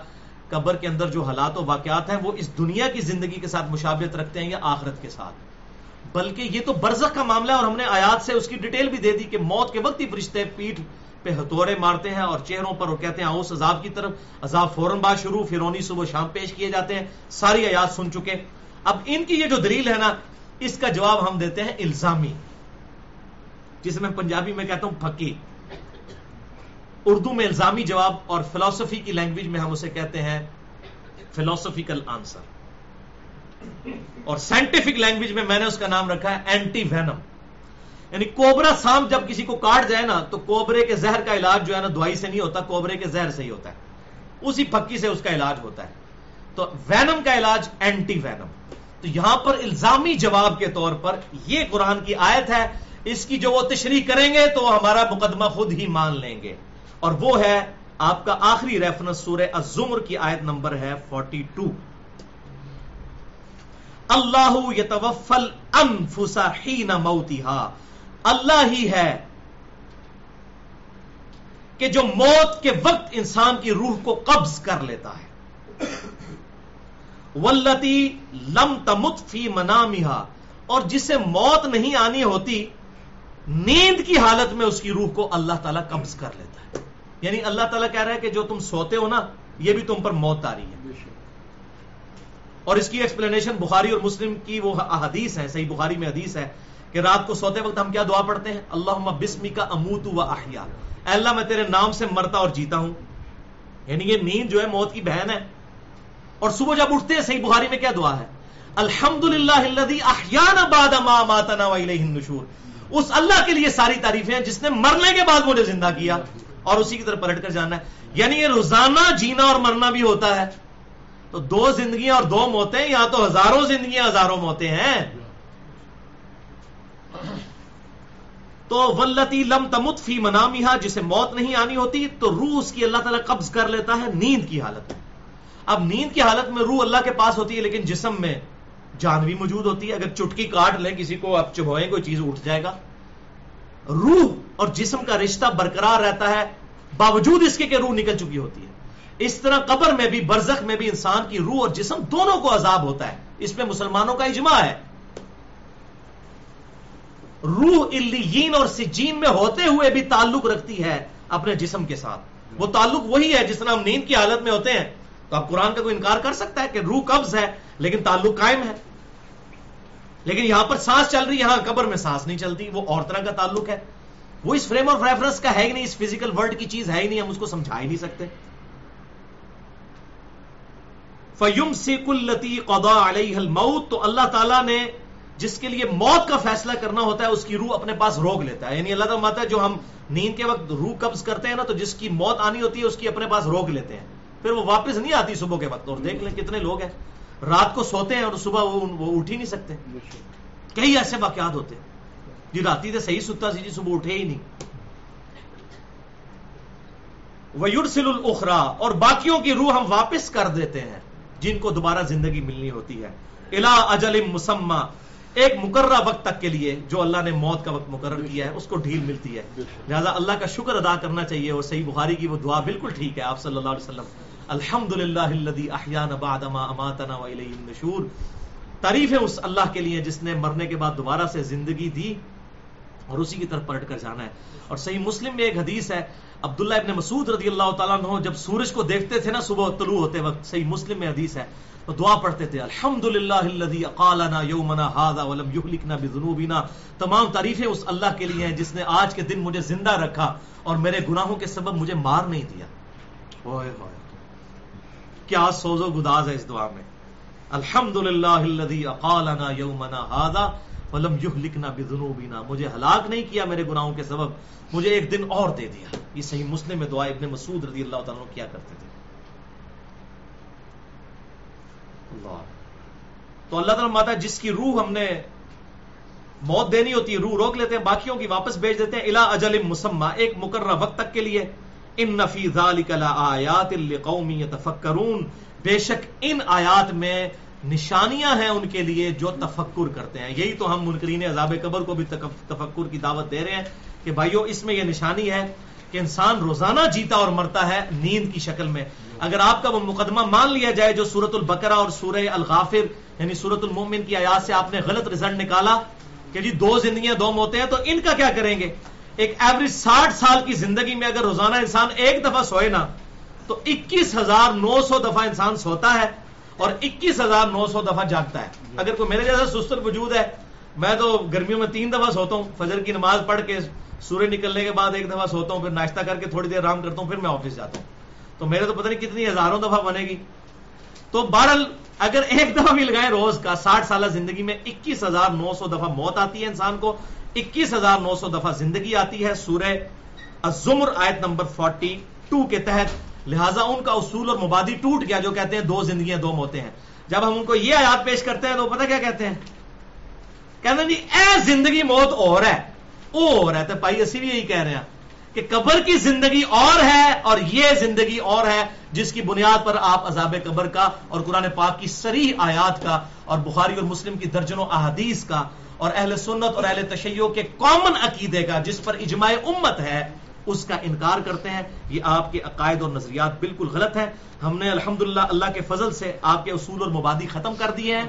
قبر کے اندر جو حالات و واقعات ہیں، وہ اس دنیا کی زندگی کے ساتھ مشابت رکھتے ہیں یا آخرت کے ساتھ۔ بلکہ یہ تو برزخ کا معاملہ ہے اور ہم نے آیات سے اس کی ڈیٹیل بھی دے دی کہ موت کے وقت ہی فرشتے پیٹ پہ ہتھوڑے مارتے ہیں اور چہروں پر وہ کہتے ہیں اس عذاب کی طرف، عذاب فوراً بات شروع، فرونی صبح شام پیش کیے جاتے ہیں، ساری آیات سن چکے۔ اب ان کی یہ جو دلیل ہے نا، اس کا جواب ہم دیتے ہیں الزامی، جسے میں پنجابی میں کہتا ہوں پھکی۔ اردو میں الزامی جواب اور فلسفی کی لینگویج میں ہم اسے کہتے ہیں فلوسفیکل آنسر اور سائنٹیفک لینگویج میں میں نے اس کا نام رکھا ہے اینٹی وینم یعنی کوبرا سام جب کسی کو کاٹ جائے نا، تو کوبرے کے زہر کا علاج جو ہے نا، دوائی سے نہیں ہوتا، کوبرے کے زہر سے ہی ہوتا ہے۔ اسی پھکی سے اس کا علاج ہوتا ہے۔ تو وینم کا علاج اینٹی وینم. تو یہاں پر الزامی جواب کے طور پر یہ قرآن کی آیت ہے، اس کی جو وہ تشریح کریں گے تو ہمارا مقدمہ خود ہی مان لیں گے۔ اور وہ ہے آپ کا آخری ریفرنس سورہ الزمر کی آیت نمبر ہے 42 اللہ یتوفل انفس حین موتها اللہ ہی ہے کہ جو موت کے وقت انسان کی روح کو قبض کر لیتا ہے۔ ولتی لم تمت فی منامها اور جسے موت نہیں آنی ہوتی نیند کی حالت میں اس کی روح کو اللہ تعالیٰ قبض کر لیتا ہے۔ یعنی اللہ تعالیٰ کہہ رہا ہے کہ جو تم سوتے ہو نا یہ بھی تم پر موت آ رہی ہے۔ اور اس کی ایکسپلینیشن بخاری اور مسلم کی وہ حدیث ہے صحیح بخاری میں حدیث ہے کہ رات کو سوتے وقت ہم کیا دعا پڑھتے ہیں؟ اللہ بسمی کا اموت و احیا۔ اللہ میں تیرے نام سے مرتا اور جیتا ہوں۔ یعنی یہ نیند جو ہے موت کی بہن ہے۔ اور صبح جب اٹھتے ہیں، صحیح بخاری میں کیا دعا ہے؟ الحمد للہ بعد ما ماتنا النشور۔ اس اللہ کے لیے ساری تعریفیں ہیں، جس نے مرنے کے بعد مجھے زندہ کیا۔ اور اسی کی طرف پلٹ کر جانا ہے۔ یعنی یہ روزانہ جینا اور مرنا بھی ہوتا ہے۔ تو دو زندگیاں اور دو موتیں، یا تو ہزاروں زندگیاں، ہزاروں موتیں ہیں۔ تو ولتی لم تمت فی منامیہ جسے موت نہیں آنی ہوتی، تو روح اس کی اللہ تعالیٰ قبض کر لیتا ہے، نیند کی حالت میں۔ اب نیند کی حالت میں روح اللہ کے پاس ہوتی ہے، لیکن جسم میں جان بھی موجود ہوتی ہے۔ اگر چٹکی کاٹ لیں کسی کو، آپ چبوئیں کوئی چیز اٹھ جائے گا۔ روح اور جسم کا رشتہ برقرار رہتا ہے۔ باوجود اس کے کہ روح نکل چکی ہوتی ہے۔ اس طرح قبر میں بھی، برزخ میں بھی انسان کی روح اور جسم دونوں کو عذاب ہوتا ہے۔ اس میں مسلمانوں کا اجماع ہے۔ روح الین اور سجین میں ہوتے ہوئے بھی تعلق رکھتی ہے اپنے جسم کے ساتھ۔ وہ تعلق وہی ہے جس طرح ہم نیند کی حالت میں ہوتے ہیں۔ تو اب قرآن کا کوئی انکار کر سکتا ہے کہ روح قبض ہے، لیکن تعلق قائم ہے۔ لیکن یہاں پر سانس چل رہی ہے، یہاں قبر میں سانس نہیں چلتی، وہ اور طرح کا تعلق ہے۔ وہ اس فریم آف ریفرنس کا ہے ہی نہیں، اس فزیکل ورلڈ کی چیز ہے ہی نہیں، ہم اس کو سمجھا ہی نہیں سکتے۔ فیم سیک التی قدا علیہ الموت، تو اللہ تعالیٰ نے جس کے لیے موت کا فیصلہ کرنا ہوتا ہے، اس کی روح اپنے پاس روک لیتا ہے۔ یعنی اللہ تعالیٰ ماتا جو ہم نیند کے وقت روح قبض کرتے ہیں نا، تو جس کی موت آنی ہوتی ہے، اس کی اپنے پاس روک لیتے ہیں۔ پھر وہ واپس نہیں آتی صبح کے وقت. اور دیکھ لیں کتنے لوگ ہیں. رات کو سوتے ہیں اور صبح وہ اٹھ ہی نہیں سکتے. کئی ایسے واقعات ہوتے ہیں. جی راتی تو صحیح ستا سی جی صبح اٹھے ہی نہیں. ویورسل الاخرا اور باقیوں کی روح ہم واپس کر دیتے ہیں، جن کو دوبارہ زندگی ملنی ہوتی ہے. الا اجل مسمہ ایک مقررہ وقت تک کے لیے جو اللہ نے موت کا وقت مقرر کیا ہے، اس کو ڈھیل ملتی ہے. لہذا اللہ کا شکر ادا کرنا چاہیے اور صحیح بخاری کی وہ دعا بالکل ٹھیک ہے، آپ صلی اللہ علیہ وسلم. الحمد للہ احیان بعدما اماتنا وإلیہ النشور۔ تعریف ہے اس اللہ کے لیے جس نے مرنے کے بعد دوبارہ سے زندگی دی اور اسی کی طرف پلٹ کر جانا ہے۔ اور صحیح مسلم میں ایک حدیث ہے، عبداللہ ابن مسعود رضی اللہ تعالیٰ عنہ جب سورج کو دیکھتے تھے نا، صبح طلوع ہوتے وقت، صحیح مسلم میں حدیث ہے، تو دعا پڑھتے تھے الحمد للہ اقالنا یومنا ہادا ولم یہلکنا بذنوبنا۔ تمام تعریفیں اس اللہ کے لیے ہیں جس نے آج کے دن مجھے زندہ رکھا اور میرے گناہوں کے سبب مجھے مار نہیں دیا۔ اوئے ہوئے۔ کیا سوز و گداز ہے اس دعا میں؟ الحمد للہ اقالنا یومنا ہادا ولم یہلکنا بذنوبنا۔ مجھے ہلاک نہیں کیا میرے گناہوں کے سبب، مجھے ایک دن اور دے دیا۔ یہ صحیح مسلم میں دعا ابن مسعود رضی اللہ تعالیٰ کیا کرتے تھے۔ اللہ۔ تو اللہ تعالیٰ ماتا جس کی روح ہم نے موت دینی ہوتی ہے، روح روک لیتے ہیں، باقیوں کی واپس بھیج دیتے ہیں الا اجل مسمہ ایک مقررہ وقت تک کے لیے۔ ان نفی ذالک لآیات لقوم یتفکرون بے شک ان آیات میں نشانیاں ہیں ان کے لیے جو تفکر کرتے ہیں۔ یہی تو ہم منکرین عذاب قبر کو بھی تفکر کی دعوت دے رہے ہیں کہ بھائیو، اس میں یہ نشانی ہے کہ انسان روزانہ جیتا اور مرتا ہے نیند کی شکل میں۔ اگر آپ کا وہ مقدمہ مان لیا جائے جو سورت البقرہ اور سورہ الغافر یعنی سورت المومن کی آیات سے آپ نے غلط رزلٹ نکالا کہ جی دو زندگیاں دو موتے ہیں تو ان کا کیا کریں گے؟ ایک ایوریج ساٹھ سال کی زندگی میں اگر روزانہ انسان ایک دفعہ سوئے نا، تو اکیس ہزار نو سو دفعہ انسان سوتا ہے اور اکیس ہزار نو سو دفعہ جاگتا ہے۔ اگر کوئی میرے جیسا سستر وجود ہے، میں تو گرمیوں میں تین دفعہ سوتا ہوں، فجر کی نماز پڑھ کے سورج نکلنے کے بعد ایک دفعہ سوتا ہوں، پھر ناشتہ کر کے تھوڑی دیر آرام کرتا ہوں، پھر میں آفس جاتا ہوں۔ تو میرے تو پتہ نہیں کتنی ہزاروں دفعہ بنے گی۔ تو بہرحال، اگر ایک دفعہ بھی لگائے روز کا ساٹھ سالہ زندگی میں اکیس ہزار نو سو دفعہ موت آتی ہے انسان کو۔ اکیس ہزار نو سو دفعہ زندگی آتی ہے، سورہ الزمر آیت نمبر فورٹی ٹو کے تحت۔ لہٰذا ان کا اصول اور مبادی ٹوٹ گیا، جو کہتے ہیں دو زندگیاں، دو موتیں ہیں۔ جب ہم ان کو یہ آیات پیش کرتے ہیں تو پتہ کیا کہتے ہیں؟ کہتے ہیں جی اے زندگی موت اور ہے او اور ہے۔ تو پائی اسی بھی یہی کہہ رہے ہیں کہ قبر کی زندگی اور ہے اور یہ زندگی اور ہے، جس کی بنیاد پر آپ عذاب قبر کا اور قرآن پاک کی سریح آیات کا اور بخاری اور مسلم کی درجنوں احادیث کا اور اہل سنت اور اہل تشیع کے کامن عقیدے کا جس پر اجماع امت ہے، اس کا انکار کرتے ہیں۔ یہ آپ کے عقائد اور نظریات بالکل غلط ہیں۔ ہم نے الحمدللہ اللہ کے فضل سے آپ کے اصول اور مبادی ختم کر دیے ہیں۔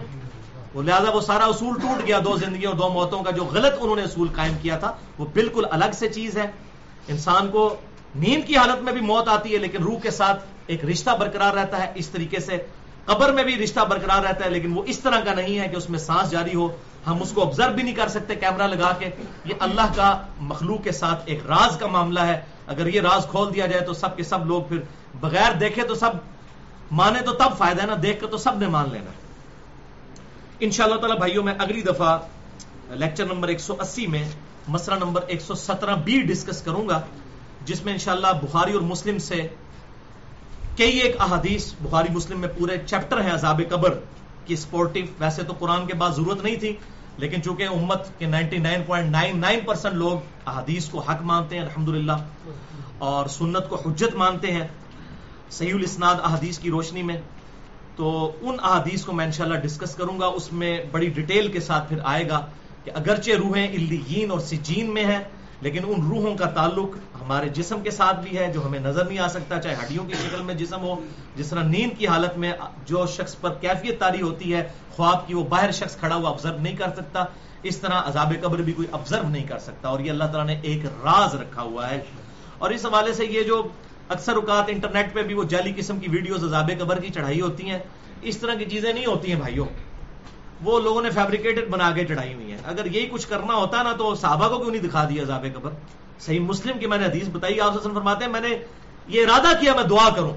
وہ لہٰذا وہ سارا اصول ٹوٹ گیا، دو زندگیوں اور دو موتوں کا جو غلط انہوں نے اصول قائم کیا تھا، وہ بالکل الگ سے چیز ہے۔ انسان کو نیند کی حالت میں بھی موت آتی ہے، لیکن روح کے ساتھ ایک رشتہ برقرار رہتا ہے۔ اس طریقے سے قبر میں بھی رشتہ برقرار رہتا ہے، لیکن وہ اس طرح کا نہیں ہے کہ اس میں سانس جاری ہو۔ ہم اس کو آبزرو بھی نہیں کر سکتے کیمرہ لگا کے. یہ اللہ کا مخلوق کے ساتھ ایک راز کا معاملہ ہے. اگر یہ راز کھول دیا جائے تو سب کے سب لوگ پھر بغیر دیکھے تو سب مانے تو تب فائدہ ہے نا، دیکھ کے تو سب نے مان لینا. ان شاء اللہ تعالیٰ بھائیوں، میں اگلی دفعہ لیکچر نمبر ایک سو اسی میں مسئلہ نمبر ایک سو سترہ بی ڈسکس کروں گا، جس میں انشاءاللہ بخاری اور مسلم سے کئی ایک احادیث، بخاری مسلم میں پورے چیپٹر ہیں عذاب قبر. کی سپورٹیو ویسے تو قرآن کے بعد ضرورت نہیں تھی لیکن چونکہ امت کے 99.99% لوگ احادیث کو حق مانتے ہیں الحمدللہ اور سنت کو حجت مانتے ہیں صحیح الاسناد احادیث کی روشنی میں تو ان احادیث کو میں انشاءاللہ ڈسکس کروں گا اس میں بڑی ڈیٹیل کے ساتھ پھر آئے گا کہ اگرچہ روحیں الدین اور سجین میں ہیں لیکن ان روحوں کا تعلق ہمارے جسم کے ساتھ بھی ہے جو ہمیں نظر نہیں آ سکتا، چاہے ہڈیوں کی شکل میں جسم ہو، جس طرح نیند کی حالت میں جو شخص پر کیفیت تاری ہوتی ہے، خواب کی وہ باہر شخص کھڑا ہوا آبزرو نہیں کر سکتا، اس طرح عذاب قبر بھی کوئی آبزرو نہیں کر سکتا اور یہ اللہ تعالیٰ نے ایک راز رکھا ہوا ہے۔ اور اس حوالے سے یہ جو اکثر اوقات انٹرنیٹ پہ بھی وہ جعلی قسم کی ویڈیوز عذاب قبر کی چڑھائی ہوتی ہیں، اس طرح کی چیزیں نہیں ہوتی ہیں بھائیوں۔ وہ لوگوں نے فیبریکیٹڈ بنا کے چڑھائی ہوئی ہیں۔ اگر یہی کچھ کرنا ہوتا نا تو صحابہ کو کیوں نہیں دکھا دیا عذاب قبر؟ صحیح مسلم کی میں نے حدیث بتائی، آپ سے فرماتے ہیں، میں نے یہ ارادہ کیا میں دعا کروں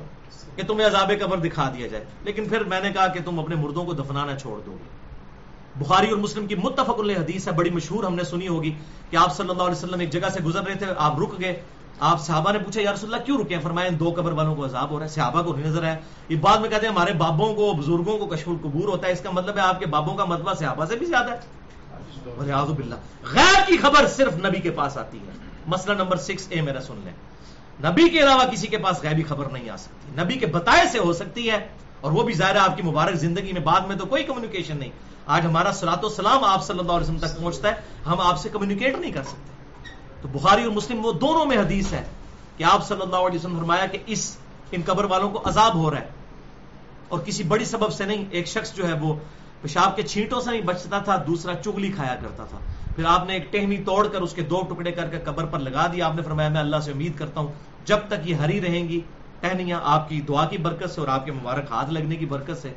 کہ تمہیں عذاب قبر دکھا دیا جائے۔ لیکن پھر میں نے کہا کہ تم اپنے مردوں کو دفنانا چھوڑ دو گے۔ بخاری اور مسلم کی متفق اللہ حدیث ہے، بڑی مشہور ہم نے سنی ہوگی کہ آپ صلی اللہ علیہ وسلم ایک جگہ سے گزر رہے تھے، آپ رک گئے آپ صحابہ نے پوچھا، یا رسول اللہ، کیوں رکے ہیں؟ فرمایا، ان دو قبر والوں کو عذاب ہو رہا ہے، صحابہ کو نہیں نظر ہے یہ بعد میں کہتے ہیں، ہمارے بابوں کو، بزرگوں کو کشف القبور ہوتا ہے، اس کا مطلب ہے آپ کے بابوں کا مطلب صحابہ سے بھی زیادہ ہے. غیر کی خبر صرف نبی کے پاس آتی ہے. مسئلہ نمبر سکس اے میرا سن لیں. نبی کے علاوہ کسی کے پاس غیبی خبر نہیں آ سکتی. نبی کے بتائے سے ہو سکتی ہے، اور وہ بھی ظاہر ہے آپ کی مبارک زندگی میں بعد میں تو کوئی کمیونیکیشن نہیں. آج ہمارا سلاط و سلام آپ صلی اللہ علیہ وسلم تک پہنچتا ہے، ہم آپ سے کمیونیکیٹ نہیں کر سکتے. تو بخاری اور مسلم وہ دونوں میں حدیث ہے کہ آپ صلی اللہ علیہ وسلم فرمایا کہ اس ان قبر والوں کو عذاب ہو رہا ہے۔ اور کسی بڑی سبب سے نہیں ایک شخص جو ہے وہ پیشاب کے چھینٹوں سے نہیں بچتا تھا دوسرا چگلی کھایا کرتا تھا۔ پھر آپ نے ایک ٹہنی توڑ کر اس کے دو ٹکڑے کر کے قبر پر لگا دیا۔ آپ نے فرمایا میں اللہ سے امید کرتا ہوں جب تک یہ ہری رہیں گی ٹہنیاں آپ کی دعا کی برکت سے اور آپ کے مبارک ہاتھ لگنے کی برکت سے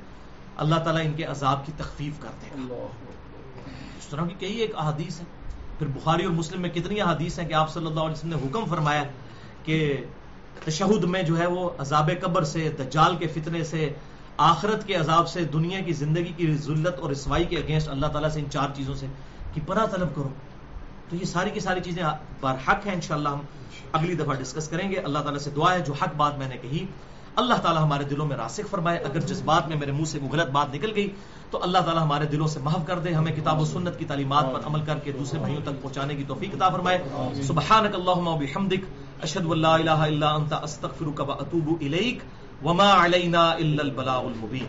اللہ تعالیٰ ان کے عذاب کی تخفیف کرتے ہیں اس طرح کی کئی ایک احادیث ہے پھر بخاری اور مسلم میں کتنی احادیث ہیں کہ آپ صلی اللہ علیہ وسلم نے حکم فرمایا کہ تشہد میں جو ہے وہ عذاب قبر سے، دجال کے فتنے سے، آخرت کے عذاب سے، دنیا کی زندگی کی ذلت اور رسوائی کے اگینسٹ اللہ تعالیٰ سے ان چار چیزوں سے کہ پناہ طلب کرو۔ تو یہ ساری کی ساری چیزیں بار حق ہیں انشاءاللہ ہم اگلی دفعہ ڈسکس کریں گے۔ اللہ تعالیٰ سے دعا ہے، جو حق بات میں نے کہی اللہ تعالیٰ ہمارے دلوں میں راسک فرمائے، اگر جس بات میں میرے منہ سے وہ غلط بات نکل گئی، تو اللہ تعالیٰ ہمارے دلوں سے محف کر دے، ہمیں کتاب و سنت کی تعلیمات پر عمل کر کے دوسرے بھائیوں تک پہنچانے کی توفیق عطا فرمائے۔ سبحانک اللہم و بحمدک، اشہد واللہ الہ الا انت، استغفرک و اتوب الیک، وما علینا الا البلاغ المبین۔